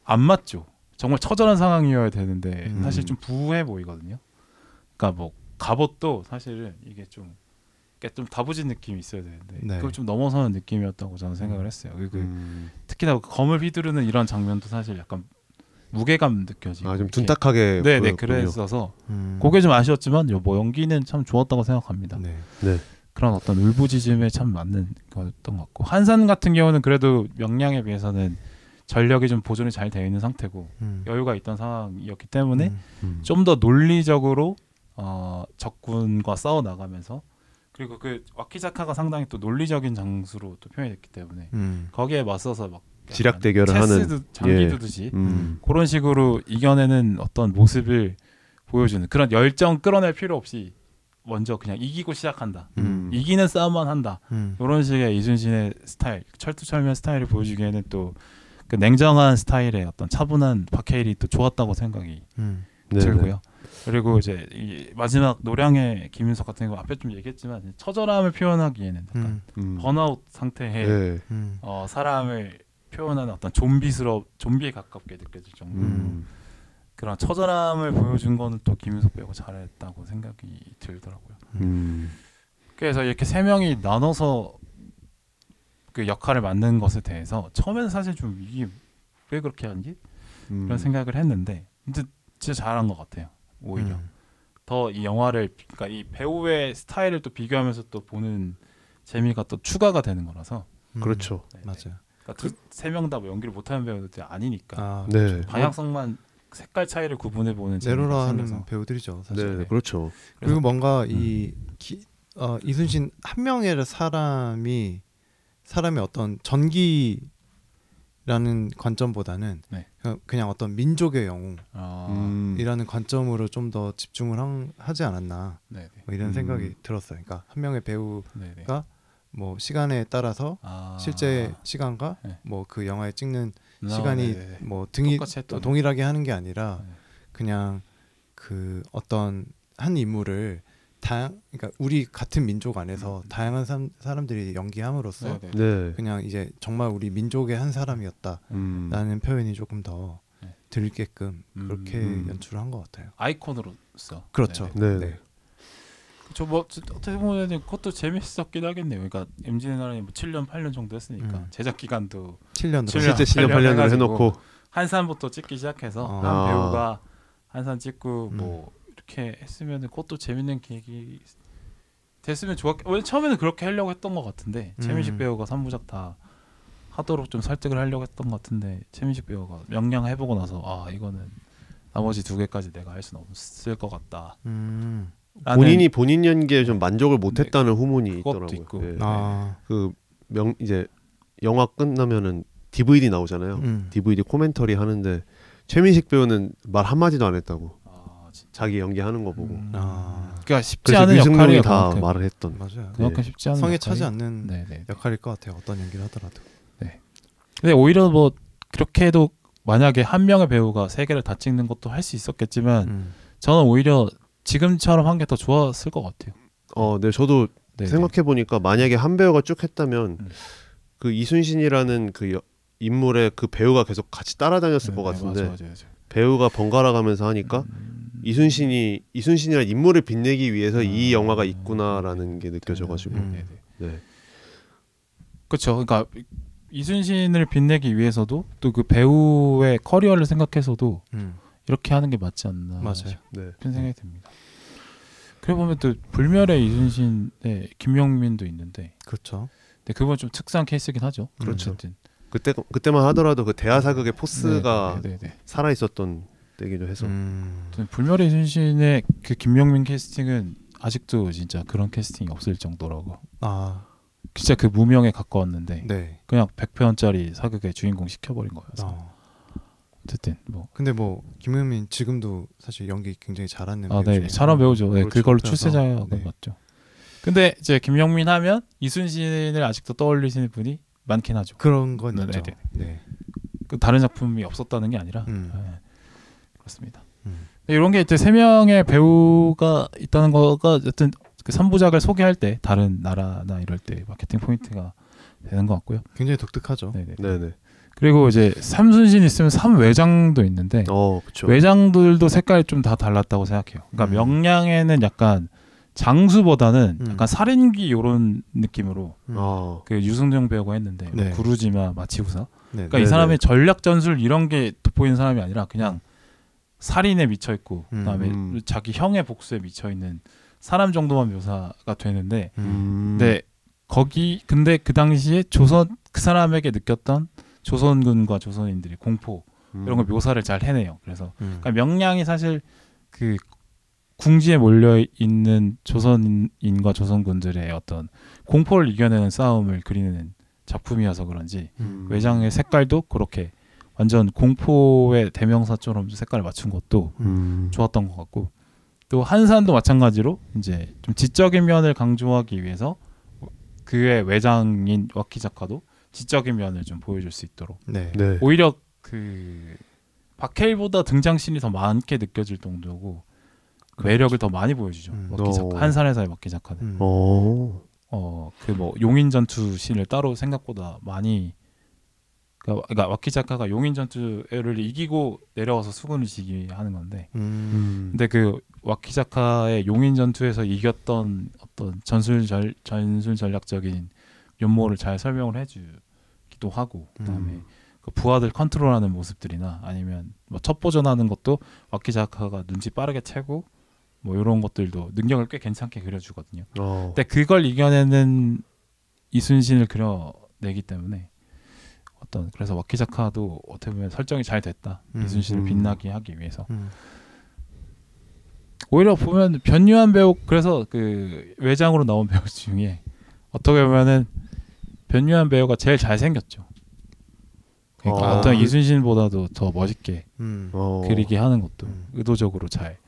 안 맞죠. 정말 처절한 상황이어야 되는데 음. 사실 좀 부해 보이거든요. 그러니까 뭐 갑옷도 사실은 이게 좀 그러니까 좀 다부진 느낌이 있어야 되는데 네. 그걸 좀 넘어서는 느낌이었다고 저는 생각을 했어요. 그- 그 음. 특히나 그 검을 휘두르는 이런 장면도 사실 약간 무게감 느껴지고 아, 좀 이렇게. 둔탁하게 네네 보였군요. 그랬어서 음. 그게 좀 아쉬웠지만 요뭐 연기는 참 좋았다고 생각합니다. 네. 그런 어떤 울부짖음에 참 맞는 거였던 것 같고 한산 같은 경우는 그래도 명량에 비해서는 전력이 좀 보존이 잘 되어 있는 상태고 음. 여유가 있던 상황이었기 때문에 음. 음. 좀더 논리적으로 어, 적군과 싸워 나가면서 그리고 그 와키자카가 상당히 또 논리적인 장수로 또 표현됐기 때문에 음. 거기에 맞서서 막 지략 대결을 하는 체스 장기 예. 두듯이 음. 그런 식으로 이겨내는 어떤 모습을 보여주는 그런 열정 끌어낼 필요 없이 먼저 그냥 이기고 시작한다. 음. 이기는 싸움만 한다. 음. 이런 식의 이순신의 스타일, 철두철미한 스타일을 보여주기에는 또 그 냉정한 스타일의 어떤 차분한 박해일이 또 좋았다고 생각이 음. 네, 들고요. 그리고 이제 이 마지막 노량의 김윤석 같은 거 앞에 좀 얘기했지만 처절함을 표현하기에는 약간 음. 네. 음. 번아웃 상태의 네. 음. 어, 사람을 표현하는 어떤 좀비스러 좀비에 가깝게 느껴질 정도 음. 그런 처절함을 보여준 거는 또 김윤석 배우가 잘했다고 생각이 들더라고요. 음. 그래서 이렇게 세 명이 나눠서 그 역할을 맡는 것에 대해서 처음에는 사실 좀 이게 왜 그렇게 하지 음. 이런 생각을 했는데 근데 진짜 잘한 것 같아요 오히려 음. 더이 영화를 비- 그러니까 이 배우의 스타일을 또 비교하면서 또 보는 재미가 또 추가가 되는 거라서 음. 그렇죠. 네, 네. 맞아요. 그러니까 세명 다 뭐 연기를 못하는 배우들이 아니니까 아, 네. 방향성만 색깔 차이를 구분해 보는 내로라 하는 생겨서 배우들이죠. 사실. 네, 그렇죠. 그리고 뭔가 음. 이 기, 어, 이순신 한 명의 사람이 사람의 어떤 전기라는 관점보다는 네. 그냥, 그냥 어떤 민족의 영웅이라는 아, 음. 관점으로 좀 더 집중을 한, 하지 않았나 네네 뭐 이런 음. 생각이 들었어요. 그러니까 한 명의 배우가 네네 뭐 시간에 따라서 아, 실제 시간과 네. 뭐그 영화에 찍는 나- 시간이 네네. 뭐 등이 동일하게 하는 게 아니라 네. 그냥 그 어떤 한 인물을 다양 그러니까 우리 같은 민족 안에서 다양한 사람, 사람들이 연기함으로써 네네. 네. 그냥 이제 정말 우리 민족의 한 사람이었다라는 음. 표현이 조금 더 네. 들게끔 그렇게 음. 연출을 한 것 같아요. 아이콘으로서 그렇죠. 네. 네. 저뭐 어떻게 보면 그것도 재밌었긴 하겠네요. 그러니까 MZ는 나라에 뭐 7년 8년 정도 했으니까 음. 제작 기간도 7년으로 칠 실제 7년 8년을 해가지고 해놓고 한산부터 찍기 시작해서 어. 한 아. 배우가 한산 찍고 음. 뭐 이렇게 했으면 그것도 재밌는 계획이 됐으면 좋았. 원래 처음에는 그렇게 하려고 했던 것 같은데 음. 최민식 배우가 3부작 다 하도록 좀 설득을 하려고 했던 것 같은데 최민식 배우가 명량 해보고 나서 아 이거는 나머지 두 개까지 내가 할 수는 없을 것 같다. 음. 라는 본인이 본인 연기에 좀 만족을 못했다는 후문이 네, 그것도 있더라고요. 있고. 예. 아. 그명 이제 영화 끝나면은 DVD 나오잖아요. 음. DVD 코멘터리 하는데 최민식 배우는 말 한마디도 안 했다고. 아. 자기 연기하는 거 보고. 음. 아. 그러니까 쉽지 않은 역할이에요. 다 그만큼, 말을 했던. 맞아요. 그만큼 쉽지 않은 성에 역할이. 차지 않는 네네. 역할일 것 같아요. 어떤 연기를 하더라도. 근데 오히려 뭐 그렇게 해도 만약에 한 명의 배우가 세 개를 다 찍는 것도 할 수 있었겠지만 음. 저는 오히려 지금처럼 한 게 더 좋았을 것 같아요. 어, 네 저도 네네. 생각해 보니까 만약에 한 배우가 쭉 했다면 음. 그 이순신이라는 그 여- 인물의 그 배우가 계속 같이 따라다녔을 네, 것 네, 같은데 맞아, 맞아, 맞아. 배우가 번갈아 가면서 하니까 음, 이순신이 이순신이라는 인물을 빛내기 위해서 이 아, 영화가 있구나라는 게 느껴져가지고 음. 네네. 네. 그렇죠. 그러니까 이순신을 빛내기 위해서도 또 그 배우의 커리어를 생각해서도 음. 이렇게 하는 게 맞지 않나 맞아요. 네. 싶은 생각이 듭니다. 그래 보면 또 불멸의 이순신의 김영민도 있는데, 그렇죠. 근데 그건 좀 특수한 케이스긴 하죠. 그렇죠. 어쨌든. 그때 그때만 하더라도 그 대하사극의 포스가 네, 네, 네, 네. 살아 있었던 때기도 해서 음. 불멸의 이순신의 그 김영민 캐스팅은 아직도 진짜 그런 캐스팅이 없을 정도라고. 아, 진짜 그 무명에 가까웠는데 네. 그냥 100편짜리 사극의 주인공 시켜버린 거여서 어. 어쨌든 뭐 근데 뭐 김은민 지금도 사실 연기 굉장히 잘하는 아, 배우 네, 잘한 배우죠. 네. 그걸로 출세자가 네. 맞죠. 근데 이제 김영민 하면 이순신을 아직도 떠올리시는 분이 많긴 하죠. 그런 건 네, 있죠. 네, 네. 그 다른 작품이 없었다는 게 아니라 음. 네, 그렇습니다. 음. 근데 이런 게 이제 세 명의 배우가 있다는 거가 어쨌든 그 3부작을 소개할 때 다른 나라나 이럴 때 마케팅 포인트가 되는 것 같고요. 굉장히 독특하죠. 네네. 네네. 그리고 이제 삼순신 있으면 삼외장도 있는데 어 그렇죠. 외장들도 색깔이 좀 다 달랐다고 생각해요. 그러니까 음. 명량에는 약간 장수보다는 음. 약간 살인귀 이런 느낌으로 음. 아그 유승정 배우가 했는데 뭐 네. 구루지마 마치구사. 네. 그러니까 이 네네. 사람이 전략 전술 이런 게 돋보이는 사람이 아니라 그냥 살인에 미쳐 있고 음. 그다음에 음. 자기 형의 복수에 미쳐 있는 사람 정도만 묘사가 되는데 음. 음. 근데 거기 근데 그 당시에 조선 그 사람에게 느꼈던 조선군과 조선인들이 공포 음. 이런 걸 묘사를 잘 해내요. 그래서 음. 그러니까 명량이 사실 그 궁지에 몰려 있는 조선인과 조선군들의 어떤 공포를 이겨내는 싸움을 그리는 작품이어서 그런지 음. 외장의 색깔도 그렇게 완전 공포의 대명사처럼 색깔을 맞춘 것도 음. 좋았던 것 같고 또 한산도 마찬가지로 이제 좀 지적인 면을 강조하기 위해서 그의 외장인 와키 작가도 지적인 면을 좀 보여줄 수 있도록 네. 네. 오히려 그 박해일보다 등장신이 더 많게 느껴질 정도고 매력을 더 많이 보여주죠. 음. 막기 작가 어. 한산에서의 막기 작가는 음. 어. 어그 뭐 용인 전투 씬을 따로 생각보다 많이 그러니까, 그러니까 와키 작가가 용인 전투를 이기고 내려와서 수군을 지기 하는 건데 음. 음. 근데 그 와키 작가의 용인 전투에서 이겼던 어떤 전술 전 전술 전략적인 면모를 잘 설명을 해주 기도 하고 그다음에 음. 그 부하들 컨트롤하는 모습들이나 아니면 뭐 첩보전하는 것도 와키 작가가 눈치 빠르게 채고 뭐 이런 것들도 능력을 꽤 괜찮게 그려주거든요. 어. 근데 그걸 이겨내는 이순신을 그려내기 때문에 어떤 그래서 와키 작가도 어떻게 보면 설정이 잘 됐다 음. 이순신을 음. 빛나게 하기 위해서 음. 오히려 보면 변유한 배우 그래서 그 외장으로 나온 배우 중에 어떻게 보면은 변유한 배우가 제일 잘 생겼죠. 그러니까 어. 어. 떤 이순신보다도 더 멋있게 음. 어. 그리게 하는 것도 음. 의도적으로 잘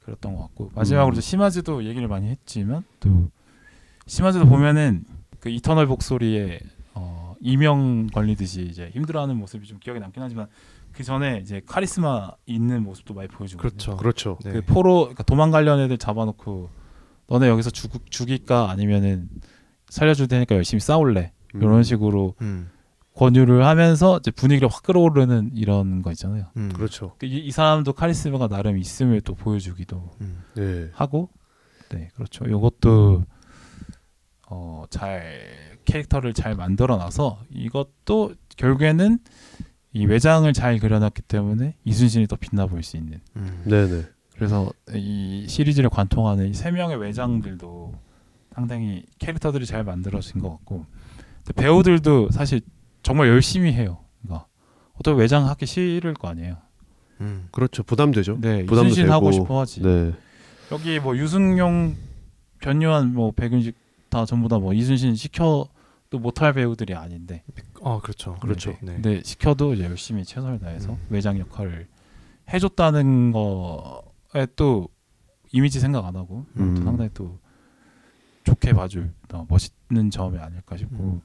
그렸던 것 같고 마지막으로 음. 또 시마즈도 얘기를 많이 했지만 또 시마즈도 보면은 그 이터널 복소리에 어, 이명 걸리듯이 이제 힘들어하는 모습이 좀 기억에 남긴 하지만 그 전에 이제 카리스마 있는 모습도 많이 보여주거든요. 그렇죠. 그렇죠. 네. 그 포로 그러니까 도망가려는 애들 잡아놓고 너네 여기서 죽, 죽일까 아니면은 살려줄 테니까 열심히 싸울래 음. 이런 식으로 음. 권유를 하면서 이제 분위기를 확 끌어오르는 이런 거 있잖아요. 음. 그렇죠. 이, 이 사람도 카리스마가 나름 있음을 또 보여주기도 음. 네. 하고 네 그렇죠. 이것도 어 잘 캐릭터를 잘 만들어놔서 이것도 결국에는 이 외장을 잘 그려놨기 때문에 이순신이 더 빛나 보일 수 있는 음. 네네. 그래서 이 시리즈를 관통하는 이 세 명의 외장들도 상당히 캐릭터들이 잘 만들어진 것 같고 배우들도 사실 정말 열심히 해요. 그러니까 어떤 외장 하기 싫을 거 아니에요. 음. 그렇죠. 부담되죠. 네, 부담도 이순신 하고 되고. 싶어 하지. 네. 여기 뭐 유승용, 변요한, 뭐 백윤식 다 전부 다 뭐 이순신 시켜도 못할 배우들이 아닌데. 아 그렇죠. 그렇죠. 네. 근데 시켜도 이제 열심히 최선을 다해서 음. 외장 역할을 해줬다는 거에 또 이미지 생각 안 하고 음. 또 상당히 또 좋게 봐줄 더 멋있는 점이 아닐까 싶고 음.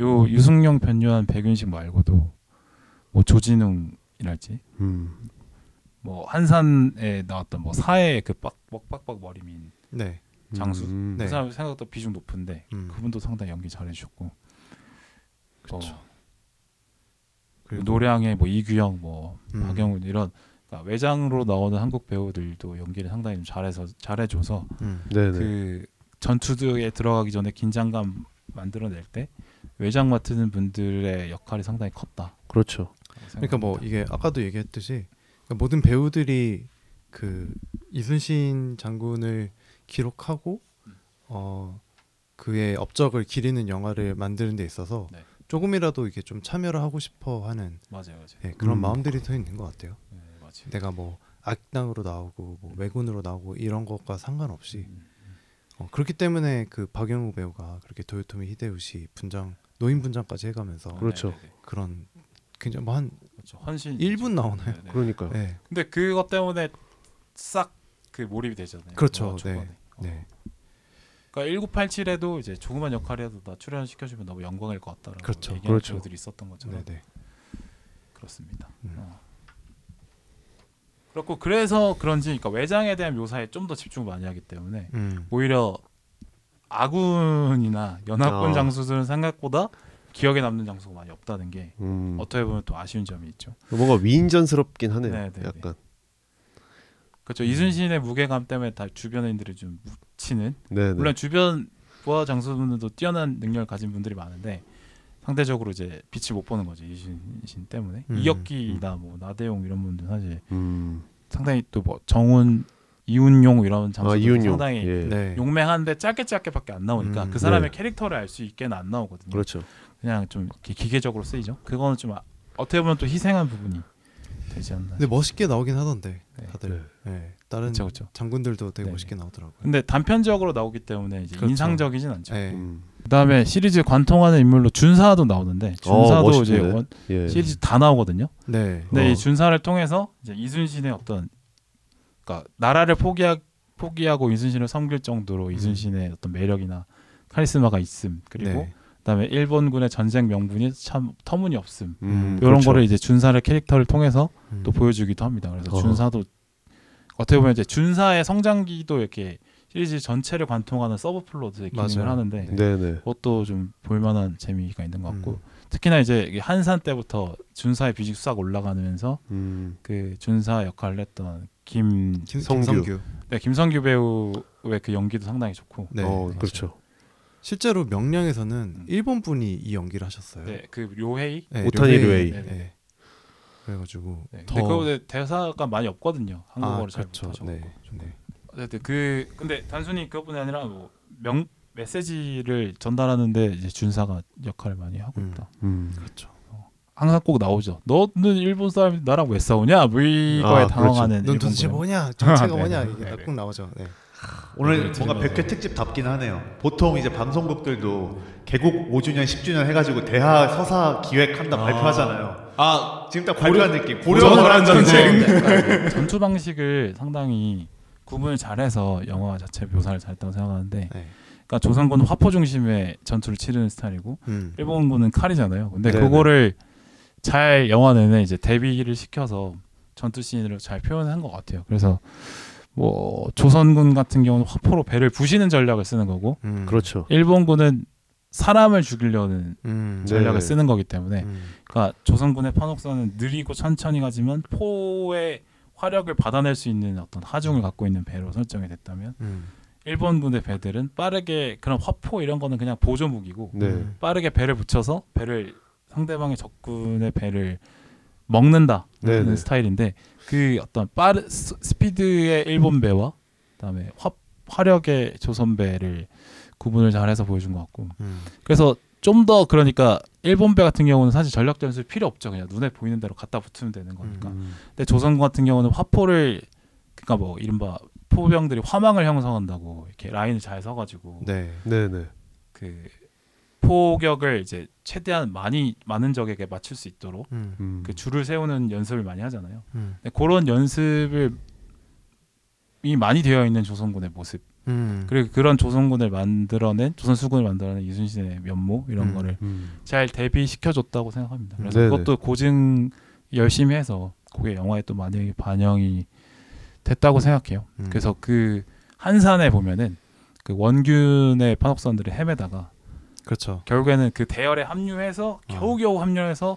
요 유승용, 변요한, 백윤식 말고도 뭐 조진웅이랄지 음. 뭐 한산에 나왔던 뭐 사회 그빡 뻑빡빡 머리 민 네. 장수. 음. 네. 그 사람 생각보다 비중 높은데 음. 그분도 상당히 연기 잘해주셨고 그렇죠. 어, 그리고 노량의 뭐 이규영 뭐 음. 박영훈 이런 그러니까 외장으로 나오는 한국 배우들도 연기를 상당히 좀 잘해서 잘해줘서 음. 그 전투에 들어가기 전에 긴장감 만들어낼 때 외장 맡는 분들의 역할이 상당히 컸다. 그렇죠. 그러니까 뭐. 이게 아까도 얘기했듯이 그러니까 모든 배우들이 그 이순신 장군을 기록하고 어 그의 업적을 기리는 영화를 만드는 데 있어서 네. 조금이라도 이게 좀 참여를 하고 싶어 하는 맞아요, 맞아요. 예, 그런 음. 마음들이 더 있는 것 같아요. 네, 맞아요. 내가 뭐 악당으로 나오고 뭐 왜군으로 나오고 이런 것과 상관없이 음, 어, 그렇기 때문에 그 박영우 배우가 그렇게 도요토미 히데요시 분장 노인 분장까지 해가면서 그렇죠. 네, 네, 네. 그런 굉장히 뭐한 그렇죠. 헌신 1분 나오나요? 네, 네. 그러니까요. 네. 근데 그것 때문에 싹 그 몰입이 되잖아요. 그렇죠. 초반에. 네. 어. 네. 그러니까 1987에도 이제 조그만 역할이라도 나 출연 시켜주면 너무 영광일 것 같다라고 그렇죠. 얘기하는 그렇죠. 배우들이 있었던 것처럼 네, 네. 그렇습니다. 음. 어. 그렇고 그래서 그런지 그러니까 외장에 대한 묘사에 좀 더 집중 많이 하기 때문에 음. 오히려 아군이나 연합군 아. 장수들은 생각보다 기억에 남는 장소가 많이 없다는 게 음. 어떻게 보면 또 아쉬운 점이 있죠. 뭔가 위인전스럽긴 하네요. 네, 네, 약간. 그렇죠. 이순신의 무게감 때문에 다 주변인들이 좀 묻히는 네네. 물론 주변 부하 장수분들도 뛰어난 능력을 가진 분들이 많은데 상대적으로 이제 빛을 못 보는 거죠 이순신 때문에 음. 이혁기나 뭐 나대용 이런 분들 사실 음. 상당히 또 뭐 정훈 이운용 이런 아 장수들 이윤용. 상당히 예. 네. 용맹한데 짧게 짧게밖에 안 나오니까 음, 그 사람의 네. 캐릭터를 알 수 있게는 안 나오거든요. 그렇죠. 그냥 좀 이렇게 기계적으로 쓰이죠. 그거는 좀 아- 어떻게 보면 또 희생한 부분이 되지 않나. 근데 멋있게 나오긴 하던데 네. 다들. 네. 다른 그렇죠, 그렇죠. 장군들도 되게 네. 멋있게 나오더라고요. 근데 단편적으로 나오기 때문에 이제 그렇죠. 인상적이진 않죠. 네. 음. 그다음에 시리즈 관통하는 인물로 준사도 나오는데 준사도 어, 이제 멋있는데? 원- 예. 시리즈 다 나오거든요. 네. 근데 어. 이 준사를 통해서 이제 이순신의 어떤 그러니까 나라를 포기하, 포기하고 이순신을 섬길 정도로 이순신의 어떤 매력이나 카리스마가 있음 그리고 네. 그다음에 일본군의 전쟁 명분이 참 터무니 없음 음, 이런 그렇죠. 거를 이제 준사의 캐릭터를 통해서 음. 또 보여주기도 합니다. 그래서 어. 준사도 어떻게 보면 이제 준사의 성장기도 이렇게 시리즈 전체를 관통하는 subplot의 기능을. 하는데 네. 네네. 그것도 좀 볼만한 재미가 있는 것 같고 음. 특히나 이제 한산 때부터 준사의 비중이 싹 올라가면서 음. 그 준사 역할을 했던 김 김, 성규. 김성규. 네, 김성규 배우의 그 연기도 상당히 좋고 네. 어. 그렇죠. 실제로 명량에서는 음. 일본 분이 이 연기를 하셨어요. 네, 그 료헤이 네, 오타니 료헤이. 료헤이. 네. 그래가지고 네. 더 근데 그거 대사가 많이 없거든요. 한국어를 아, 잘 그렇죠. 못하셔서. 네. 네. 어쨌든 그 근데 단순히 그것뿐이 아니라 뭐 명 메시지를 전달하는데 이제 준사가 역할을 많이 하고 음. 있다. 음. 그렇죠. 항상 꼭 나오죠. 너는 일본 사람이 나랑 왜 싸우냐? 뭐 이거에 아, 당황하는 넌 도대체. 뭐냐? 정체가 네, 뭐냐? 네, 이게 네, 딱 네. 꼭 나오죠. 네. 오늘 네, 뭔가. 100회 특집답긴 하네요. 보통 이제 방송국들도 개국 5주년, 10주년 해가지고 대하 서사 기획한다 발표하잖아요. 아 지금 딱 발표한 느낌. 고려거란 전쟁. 전쟁. 전투 방식을 상당히 구분을 잘해서 영화 자체 묘사를 잘했다고 생각하는데, 네. 그러니까 조선군은 화포 중심의 전투를 치르는 스타일이고 음. 일본군은 칼이잖아요. 근데 네네. 그거를 잘 영화 내내 이제 대비를 시켜서 전투 씬으로 잘 표현한 것 같아요. 그래서 뭐 조선군 같은 경우는 화포로 배를 부시는 전략을 쓰는 거고 음. 그렇죠. 일본군은 사람을 죽이려는 음. 네. 전략을 쓰는 거기 때문에 음. 그러니까 조선군의 판옥선은 느리고 천천히 가지만 포의 화력을 받아낼 수 있는 어떤 하중을 갖고 있는 배로 설정이 됐다면 음. 일본군의 배들은 빠르게 그런 화포 이런 거는 그냥 보조 무기고 네. 음. 빠르게 배를 붙여서 배를 상대방의 적군의 배를 먹는다 는 네네. 스타일인데 그 어떤 빠르 스- 스피드의 일본 배와 그다음에 화, 화력의 조선 배를 구분을 잘해서 보여준 것 같고 음. 그래서 좀 더 그러니까 일본 배 같은 경우는 사실 전략 전술 필요 없죠 그냥 눈에 보이는 대로 갖다 붙으면 되는 거니까 음. 근데 조선 같은 경우는 화포를 그러니까 뭐 이른바 포병들이 화망을 형성한다고 이렇게 라인을 잘 서가지고 네. 네네. 그 포격을 이제 최대한 많이 많은 적에게 맞출 수 있도록 음. 음. 그 줄을 세우는 연습을 많이 하잖아요. 음. 근데 그런 연습을 이 많이 되어 있는 조선군의 모습 음. 그리고 그런 조선군을 만들어낸 조선 수군을 만들어낸 이순신의 면모 이런 음. 거를 음. 잘 대비시켜 줬다고 생각합니다. 그래서 네네. 그것도 고증 열심히 해서 그게 영화에 또 많이 반영이 됐다고 생각해요. 음. 그래서 그 한산에 보면은 그 원균의 판옥선들이 헤매다가 그렇죠. 결국에는 그 대열에 합류해서 어. 겨우겨우 합류해서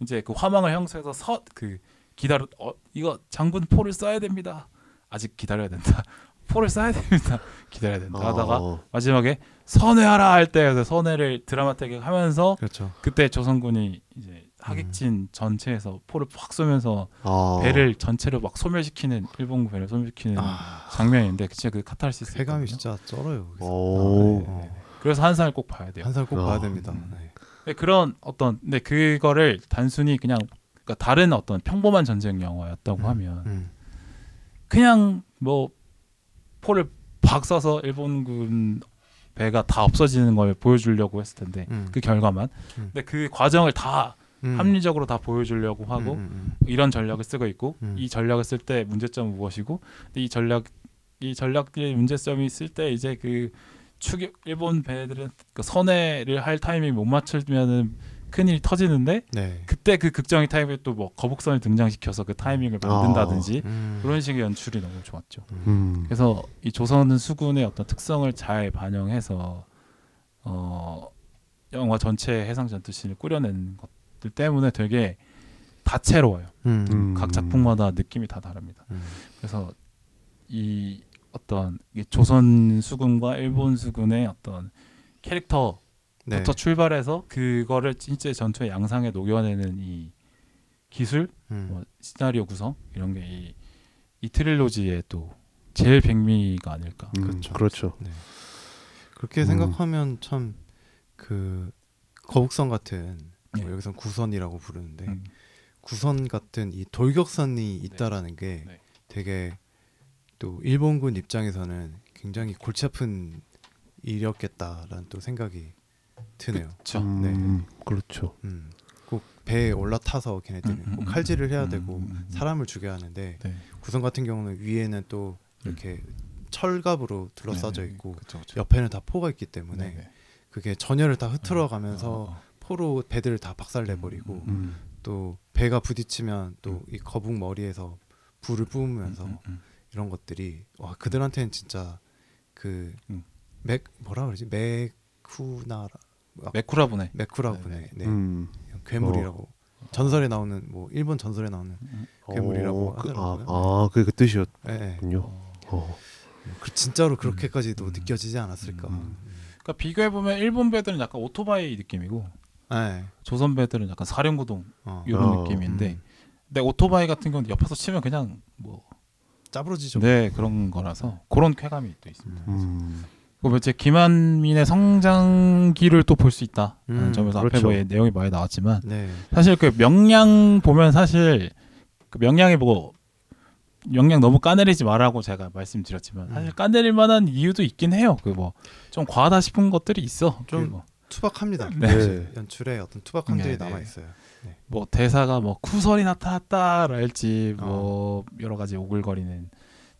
이제 그 화망을 형성해서 서 그 기다려 어 이거 장군 포를 쏴야 됩니다. 아직 기다려야 된다. 포를 쏴야 됩니다. 기다려야 된다. 하다가 어. 마지막에 선회하라 할 때에서 선회를 드라마틱하게 하면서 그렇죠. 그때 조선군이 이제 음. 하객진 전체에서 포를 확 쏘면서 아. 배를 전체로 막 소멸시키는 일본군 배를 소멸시키는 아, 장면인데 진짜 그 카타르시스 있거든요. 진짜 쩔어요. 거기서. 오. 어. 그래서 한산을 꼭 봐야 돼요. 한살 꼭 아. 봐야 됩니다. 음. 네. 근데 그런 어떤 근데 그거를 단순히 그냥 그러니까 다른 어떤 평범한 전쟁 영화였다고 음. 하면 음. 그냥 뭐 포를 박 쏴서 일본군 배가 다 없어지는 걸 보여주려고 했을 텐데 음. 그 결과만 음. 근데 그 과정을 다 음. 합리적으로 다 보여주려고 하고 음, 음, 이런 전략을 쓰고 있고 음. 이 전략을 쓸 때 문제점은 무엇이고 근데 이 전략 이 전략의 문제점이 있을 때 이제 그 추격 일본 배들은 그 선회를 할 타이밍 못 맞추면은 큰일이 터지는데 네. 그때 그 극장의 타이밍에 또 뭐 거북선을 등장시켜서 그 타이밍을 만든다든지 음. 그런 식의 연출이 너무 좋았죠. 음. 그래서 이 조선 수군의 어떤 특성을 잘 반영해서 어 영화 전체 해상 전투씬을 꾸려낸 것들 때문에 되게 다채로워요. 음. 음. 각 작품마다 느낌이 다 다릅니다. 음. 그래서 이 어떤 이 조선 수군과 일본 수군의 어떤 캐릭터부터 네. 출발해서 그거를 진짜 전투의 양상에 녹여내는 이 기술, 음. 뭐 시나리오 구성 이런 게이 이 트릴로지의 또 제일 백미가 아닐까. 음. 그렇죠. 그렇죠. 네. 그렇게 음. 생각하면 참 그 거북선 같은 뭐 네. 여기선 구선이라고 부르는데 음. 구선 같은 이 돌격선이 있다라는 게 네. 되게 또 일본군 입장에서는 굉장히 골치 아픈 일이었겠다라는 또 생각이 드네요. 그렇죠. 음. 그렇죠. 음. 꼭 배에 올라타서 걔네들은 음, 음, 꼭 음, 칼질을 해야 음, 되고 음, 음. 사람을 죽여야 하는데 네. 구선 같은 경우는 위에는 또 이렇게 철갑으로 둘러싸져 네, 네. 있고 그쵸, 그쵸. 옆에는 다 포가 있기 때문에 네, 네. 그게 전열을 다 흐트러가면서 어, 어. 포로 배들을 다 박살내버리고 음, 음. 또 배가 부딪히면 또 이 거북 머리에서 불을 뿜으면서 음, 음, 이런 것들이 와 그들한테는 진짜 그 음. 맥 뭐라 그러지 맥후나라 메쿠라분의 메쿠라군의 네. 음. 괴물이라고 전설에 나오는 뭐 일본 전설에 나오는 괴물이라고 어, 그, 아, 하더라고요. 아, 그게 그 뜻이었군요. 네, 네. 어. 그 진짜로 그렇게까지도 느껴지지 않았을까. 음. 그러니까 비교해 보면 일본 배들은 약간 오토바이 느낌이고 네. 조선 배들은 약간 사령구동 어. 이런 어, 느낌인데 음. 근데 오토바이 같은 경우는 옆에서 치면 그냥 뭐 짜부러지죠. 네 그런 거라서 그런 쾌감이 또 있습니다. 음. 그리고 이제 김한민의 성장기를 또 볼 수 있다. 음, 점에서 앞에 그렇죠. 뭐 내용이 많이 나왔지만 네. 사실 그 명량 보면 사실 그 명량이 뭐 명량 너무 까내리지 말라고 제가 말씀드렸지만 사실 음. 까내릴 만한 이유도 있긴 해요. 그 뭐 좀 과하다 싶은 것들이 있어. 좀그 뭐, 투박합니다. 네. 네. 연출에 어떤 투박함들이 네, 네. 남아 있어요. 뭐 대사가 뭐 쿠설이 나타났다랄지 어. 뭐 여러 가지 오글거리는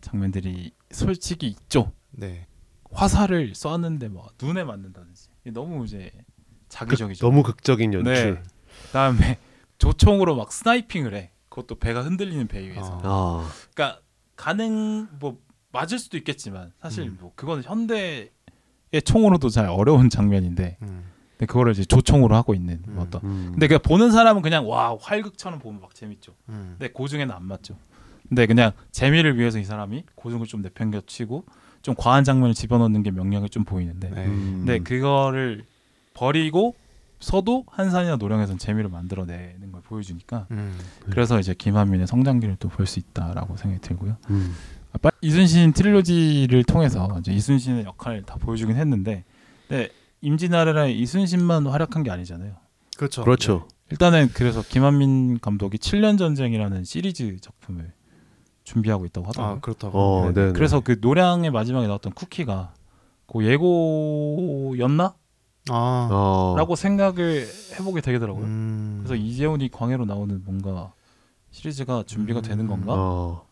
장면들이 솔직히 있죠. 네. 화살을 쐈는데 뭐 눈에 맞는다든지 너무 이제 자기적이죠. 너무 극적인 연출. 네. 그다음에 조총으로 막 스나이핑을 해. 그것도 배가 흔들리는 배 위에서. 어. 아, 그러니까 가능 뭐 맞을 수도 있겠지만 사실 음. 뭐 그거는 현대의 총으로도 잘 어려운 장면인데 음. 근데 그거를 이제 조총으로 하고 있는 음. 뭐 어떤 음. 근데 그 보는 사람은 그냥 와 활극처럼 보면 막 재밌죠. 음. 근데 고중에는 안 맞죠. 근데 그냥 재미를 위해서 이 사람이 고중을 좀 내팽겨치고 좀 과한 장면을 집어넣는 게 명령이 좀 보이는데 네. 음. 근데 그거를 버리고 서도 한산이나 노령에선 재미를 만들어내는 걸 보여주니까 음. 그래서 이제 김한민의 성장기를 또 볼 수 있다라고 생각이 들고요. 음. 아빠- 이순신 트릴로지를 통해서 이제 이순신의 역할을 다 보여주긴 했는데, 근데 임진아래랑 이순신만 활약한 게 아니잖아요. 그렇죠. 그렇죠. 일단은 그래서 김한민 감독이 7년 전쟁이라는 시리즈 작품을 준비하고 있다고 아 하더라고요. 그렇다고. 어, 네, 네. 그래서 그 노량의 마지막에 나왔던 쿠키가 그 예고였나? 아. 어. 라고 생각을 해보게 되더라고요. 음. 그래서 이재훈이 광해로 나오는 뭔가 시리즈가 준비가 음. 되는 건가? 어.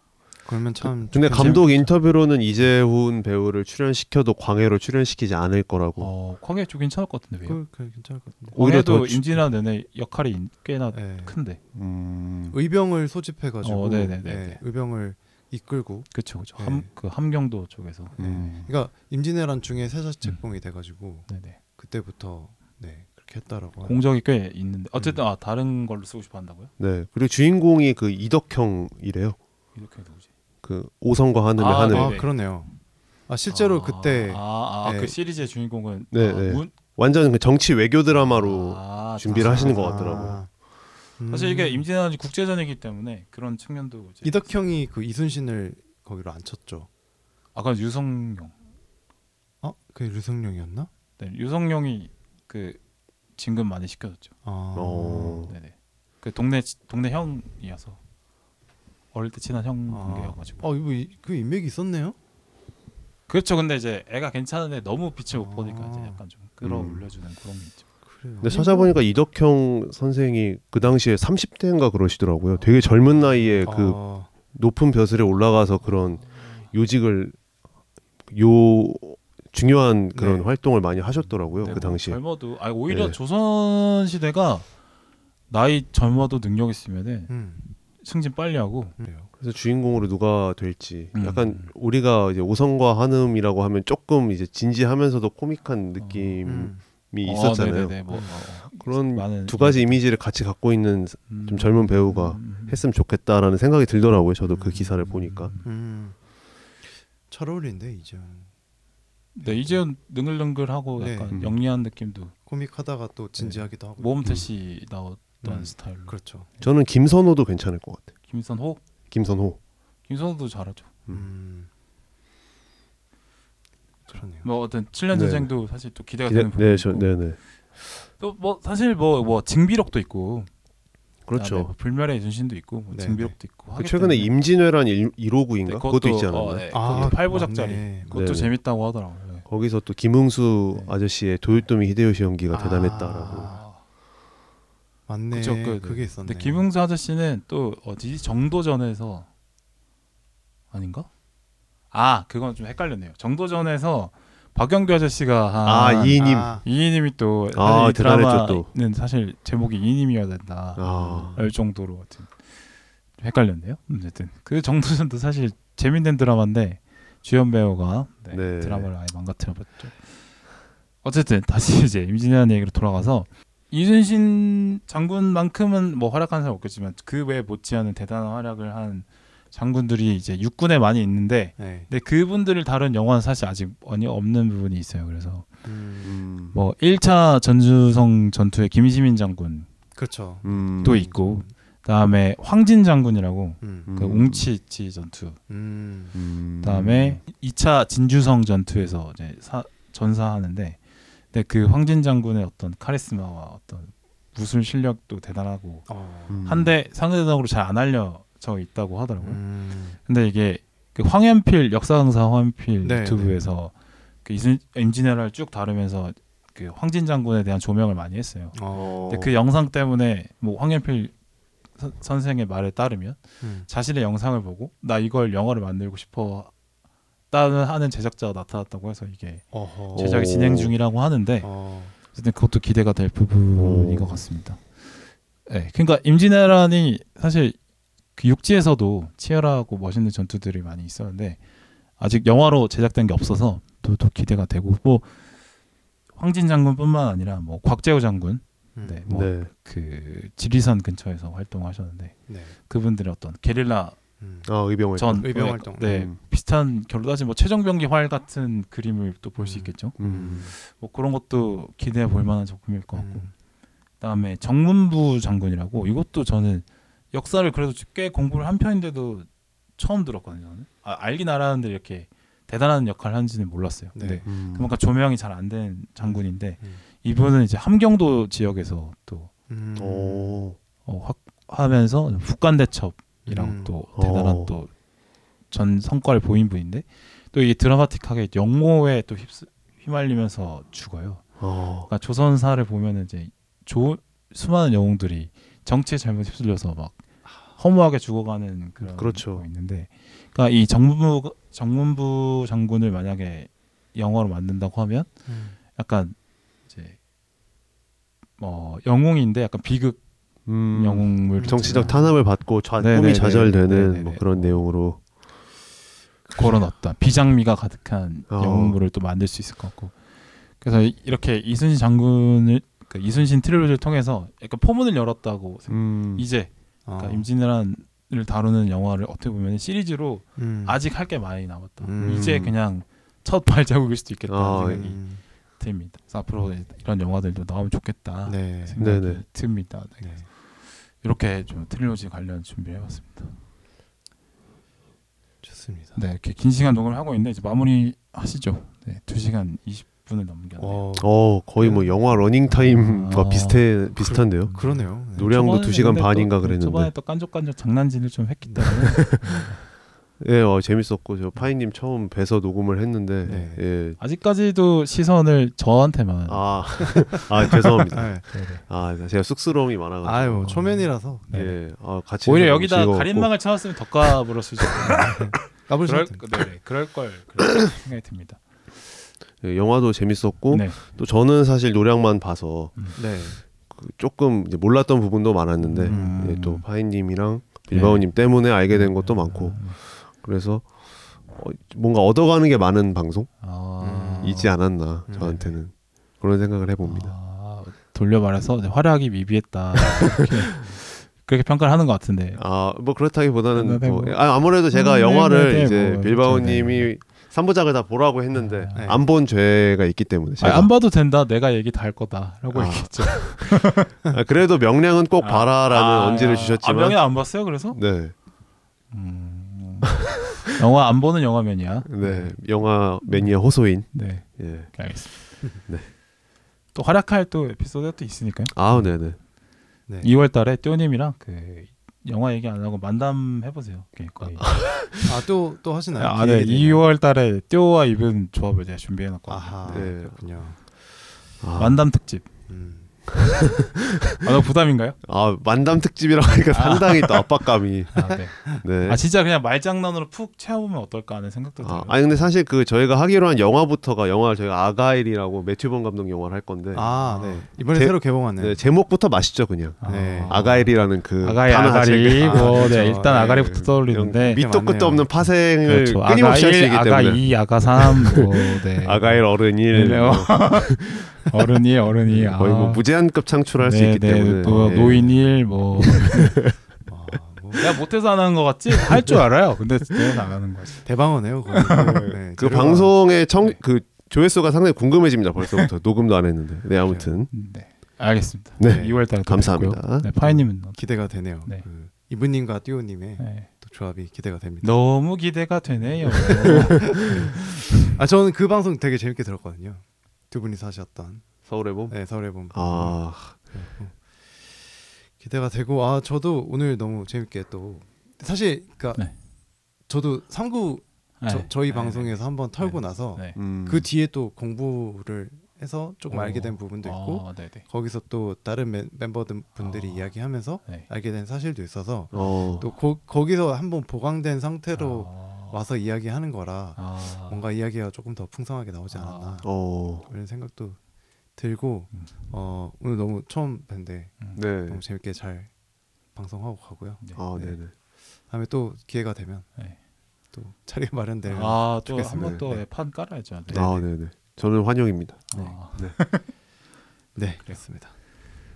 그러면 참. 근데 좀 감독. 인터뷰로는 이재훈 배우를 출연시켜도 광해로 출연시키지 않을 거라고. 어, 광해 쪽 괜찮을 것 같은데 왜요? 그, 그 괜찮을 것 같은데. 오히려 광해도 더 주- 임진아 내내 역할이 꽤나 네. 큰데. 음. 의병을 소집해가지고 어, 네네네. 네, 의병을 이끌고. 그렇죠, 그렇죠. 네. 함, 그 함경도 쪽에서. 음. 그러니까 임진왜란 중에 세자책봉이 돼가지고 네네. 그때부터 네 그렇게 했다라고. 하네요. 공적이 꽤 있는데 어쨌든 음. 아 다른 걸로 쓰고 싶어 한다고요? 네. 그리고 주인공이 그 이덕형이래요. 이렇게 누구지? 그 오성과 하늘의 아, 하늘. 아 네네. 그러네요. 아 실제로 아, 그때 아, 아, 네. 그 시리즈의 주인공은 네, 아, 네. 문- 완전 그 정치 외교 드라마로 아, 준비를 다- 하시는 것 같더라고요. 음. 사실 이게 임진왜란이 국제전이기 때문에 그런 측면도 이제 이덕형이 그 이순신을 거기로 앉혔죠. 아까 유성룡, 어? 그 류승룡이었나? 네, 유성룡이 그 진급 많이 시켜줬죠. 아. 어. 네네. 그 동네 치- 동네 형이어서 어릴 때 친한 형 아. 관계여가지고. 어 이거 이- 그 인맥이 있었네요. 그렇죠. 근데 이제 애가 괜찮은데 너무 빛을 못 보니까 이제 아. 약간 좀 끌어올려주는 그런 게 있죠. 그래요. 근데 찾아보니까 이덕형 선생이 그 당시에 30대인가 그러시더라고요. 되게 젊은 나이에 그 아, 높은 벼슬에 올라가서 그런 요직을 요 중요한 그런 네. 활동을 많이 하셨더라고요. 네, 그 뭐 당시에. 젊어도 아 오히려 네. 조선 시대가 나이 젊어도 능력 있으면은 음. 승진 빨리 하고 그래요. 그래서 주인공으로 누가 될지 음. 약간 우리가 이제 오성과 한음이라고 하면 조금 이제 진지하면서도 코믹한 느낌이 음. 있었잖아요. 어. 뭐, 어, 어. 그런 두 가지 이미지를 같이 갖고 있는 음, 좀 젊은 배우가 음, 음, 했으면 좋겠다라는 생각이 들더라고요. 저도 그 음. 기사를 보니까. 음. 잘 어울린데 이제 네 이재훈 능글능글하고 네. 약간 음. 영리한 느낌도 코믹 하다가 또 진지하기도 하고. 모험태 씨 나 왔던 음. 스타일로. 그렇죠. 저는 김선호도 괜찮을 것 같아요. 김선호, 김선호. 김선호도 잘하죠. 음. 그러네요. 뭐 어떤 7년 네. 전쟁도 사실 또 기대가 네, 되는 네, 저, 부분이고 네, 네. 또뭐 사실 뭐뭐 증비록도 있고 그렇죠. 뭐 불멸의 이순신도 있고 뭐 네, 증비록도 있고 그 최근에 임진왜란 1, 1호구인가 네, 그것도 있지 않았나요? 어, 네, 아, 그것도 8부작짜리 맞네. 그것도 네네. 재밌다고 하더라고요. 네. 거기서 또 김응수 네. 아저씨의 도요토미 히데요시 연기가 아. 대단했다라고. 아, 맞네. 그쵸, 그, 그게 있었네. 근데 김흥수 아저씨는 또 어디지 정도전에서 아닌가? 아 그건 좀 헷갈렸네요. 정도전에서 박영규 아저씨가 한 아 이인님. 아, 이인님이 또 아, 드라마는 사실 제목이 이인님이어야 된다 아. 할 정도로 하여튼 좀 헷갈렸네요. 어쨌든 그 정도전도 사실 재밌는 드라마인데 주연 배우가 네, 네. 드라마를 아예 망가뜨려봤죠. 어쨌든 다시 이제 임진왜란 얘기로 돌아가서 이순신 장군만큼은 뭐 활약한 사람 없겠지만 그 외에 못지않은 대단한 활약을 한 장군들이 이제 육군에 많이 있는데 네. 근데 그분들을 다룬 영화는 사실 아직 많이 없는 부분이 있어요. 그래서 음, 음. 뭐 1차 전주성 전투에 김시민 장군도 그렇죠. 음. 있고 그다음에 황진 장군이라고 음. 그 음. 웅치치 전투 음. 음. 그다음에 2차 진주성 전투에서 이제 사, 전사하는데 근데 그 황진 장군의 어떤 카리스마와 어떤 무술 실력도 대단하고 어. 음. 한데 상대적으로 잘 안 알려져 있다고 하더라고요. 음. 근데 이게 그 황현필 역사 강사 황현필 네, 유튜브에서 그 이순 임진왜란을 쭉 다루면서 그 황진 장군에 대한 조명을 많이 했어요. 어. 근데 그 영상 때문에 뭐 황현필 선- 선생의 말에 따르면 음. 자신의 영상을 보고 나 이걸 영화를 만들고 싶어 따는 하는 제작자가 나타났다고 해서 이게 어허. 제작이 오. 진행 중이라고 하는데 어. 어쨌든 그것도 기대가 될 부분인 오. 것 같습니다. 네, 그러니까 임진왜란이 사실 그 육지에서도 치열하고 멋있는 전투들이 많이 있었는데 아직 영화로 제작된 게 없어서 또, 또 기대가 되고 뭐 황진 장군뿐만 아니라 뭐 곽재우 장군 음. 네, 뭐 네. 그 지리산 근처에서 활동하셨는데 네. 그분들의 어떤 게릴라 음. 아 의병을 전 의병 네, 활동. 네 음. 비슷한 결로 따지면 뭐 최종병기 활 같은 그림을 또 볼수 음. 있겠죠. 음. 뭐 그런 것도 기대해 볼 만한 작품일 것 같고 음. 그다음에 정문부 장군이라고 이것도 저는 역사를 그래도 꽤 공부를 한 편인데도 처음 들었거든요. 저는 아, 알긴 알았는데 이렇게 대단한 역할을 하는지는 몰랐어요. 네. 근데 음. 그만큼 조명이 잘 안 된 장군인데 음. 이분은 이제 함경도 지역에서 또 음. 오. 어, 확 하면서 북간대첩 이랑 음. 또 대단한 어. 또전 성과를 보인 분인데 또 이게 드라마틱하게 영모에 또 휩쓸, 휘말리면서 죽어요. 어. 그러니까 조선사를 보면은 이제 조, 수많은 영웅들이 정치에 잘못 휩쓸려서 막 허무하게 죽어가는 그런 그렇죠. 거 있는데, 그러니까 이 정문부 정문부 장군을 만약에 영화로 만든다고 하면 음. 약간 이제 뭐 영웅인데 약간 비극 음. 영웅을 정치적 탄압을 받고 좌, 네네네. 꿈이 좌절되는 네네네. 뭐 그런 내용으로 그런 어떤 비장미가 가득한 어. 영웅물을 또 만들 수 있을 것 같고 그래서 이- 이렇게 이순신 장군을 그 이순신 트릴로지를 통해서 약간 포문을 열었다고 음. 이제 어. 그러니까 임진왜란을 다루는 영화를 어떻게 보면 시리즈로 음. 아직 할 게 많이 남았다. 음. 이제 그냥 첫 발자국일 수도 있겠다 아, 생각이 음. 듭니다. 그래서 앞으로 이런 영화들도 나오면 좋겠다 네. 생각이 네네. 듭니다. 네. 네. 이렇게 좀 트릴로지 관련 준비해봤습니다. 좋습니다. 네, 이렇게 긴 시간 녹음을 하고 있는데 이제 마무리 하시죠. 네, 2 시간 20분을 넘겼네요. 어, 어 거의 뭐 영화 러닝 타임과 아. 비슷해 비슷한데요. 그러 네요. 네. 노량도 초반에 두 시간 근데 반인가 또, 그랬는데. 초반에 또 깐족깐족 장난질을 좀 했기 때문에 예, 어, 재밌었고 저 파인님 처음 뵈서 녹음을 했는데 네. 예. 아직까지도 시선을 저한테만 아, 아 죄송합니다. 네. 네, 네. 아 제가 쑥스러움이 많아가지고. 아유 뭐 초면이라서 네. 예, 아, 같이 오히려 여기다 즐거웠고. 가림막을 쳐놨으면 더 까불었을 수 까불 그럴, 수 네, 네, 그럴 걸 그런 생각이 듭니다. 예, 영화도 재밌었고 네. 또 저는 사실 노량만 봐서 네. 그 조금 이제 몰랐던 부분도 많았는데 음. 예, 또 파이님이랑 빌바오님 때문에 알게 된 것도 많고 그래서 어, 뭔가 얻어가는 게 많은 방송이지 아, 않았나 음. 저한테는 그런 생각을 해봅니다. 아, 돌려 말해서 활약이 미비했다. 그렇게 평가를 하는 것 같은데. 아 뭐 그렇다기보다는 네, 뭐, 뭐. 아, 아무래도 제가 음, 영화를 네, 네, 이제 뭐, 빌바오 님이 네. 삼부작을 다 보라고 했는데 네. 안본 죄가 있기 때문에 제가 아니, 안 봐도 된다. 내가 얘기 다 할 거다라고 아. 얘기했죠. 아, 그래도 명량은 꼭 아, 봐라라는 아, 언지를 아, 주셨지만 아, 명예 안 봤어요? 그래서? 네, 음, 영화 안 보는 영화면이야. 네 영화 매니아 호소인 네, 예. 알겠습니다. 네. 또 활약할 또 에피소드가 또 있으니까요. 아 네 네 네. 2월달에 띠오님이랑 그 영화 얘기 안 하고 만담 해보세요. 네, 거의. 아 또 또 하시나요? 아, 네. 기획이네요. 2월달에 띠오와 이분 조합을 제가 준비해놨거든요. 아하. 네. 그렇군요. 아, 만담 특집. 음. 아, 너 부담인가요? 아 만담 특집이라고 하니까 상당히 또 압박감이. 아, 네. 네. 아 진짜 그냥 말장난으로 푹 채워보면 어떨까 하는 생각도 들어요. 아, 아니 근데 사실 그 저희가 하기로 한 영화부터가 영화 저희가 아가일이라고 매튜 본 감독 영화를 할 건데 아, 네. 이번에 제- 새로 개봉하는. 네, 제목부터 맛있죠 그냥 네. 아가일이라는 그 아가리 단어 아가리 뭐 아, 네, 그렇죠. 일단 네. 아가리부터 떠올리는데 밑도 끝도. 없는 파생을 그렇죠. 끊임없이 아가 할수 1, 있기 아가 때문에 2, 아가 3, 뭐, 네. 아가일 어른일 네, 뭐 어른이 어른이 거의 뭐 무제한급 창출할 수 있기 때문에 또 네. 노인 일 뭐. 아, 뭐 내가 못해서 안 하는 것 같지? 할 줄 알아요. 근데 내가 나가는 거지. 대방어네요. 거의. 네, 그 재료가- 방송의 청그 조회수가 상당히 궁금해집니다 벌써부터 녹음도 안 했는데 네 아무튼 네, 알겠습니다. 네. 2월 달에 감사합니다. 네, 파이님은 기대가 되네요. 네. 그 이브님과 띠오님의 네. 또 조합이 기대가 됩니다. 너무 기대가 되네요. 아 저는 그 방송 되게 재밌게 들었거든요. 두 분이서 하셨던 서울의 봄. 네 서울의 봄. 아 기대가 되고 아 저도 오늘 너무 재밌게 또 사실 그러니까 네. 저도 3구 저, 네. 저 희 네. 방송에서 한번 털고 네. 나서 네. 음. 그 뒤에 또 공부를 해서 조금 어. 알게 된 부분도 있고 어, 네네. 거기서 또 다른 멤- 멤버들 분들이 어. 이야기하면서 네. 알게 된 사실도 있어서 어. 또 거, 거기서 한번 보강된 상태로 아. 와서 이야기하는 거라 아. 뭔가 이야기가 조금 더 풍성하게 나오지 않았나 아. 어. 그런 생각도 들고 음. 어, 오늘 너무 처음 뵀는데 네. 너무 재밌게 잘 방송하고 가고요. 네. 아 네. 네네. 다음에 또 기회가 되면 네. 또 자리 마련되면 아, 또 좋겠습니다. 한번 또 네. 판 깔아야죠. 네. 아 네 네. 저는 환영입니다. 아, 네 그렇습니다.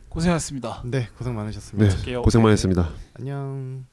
고생하셨습니다. 네 고생 많으셨습니다. 네. 고생 많으셨습니다. 안녕.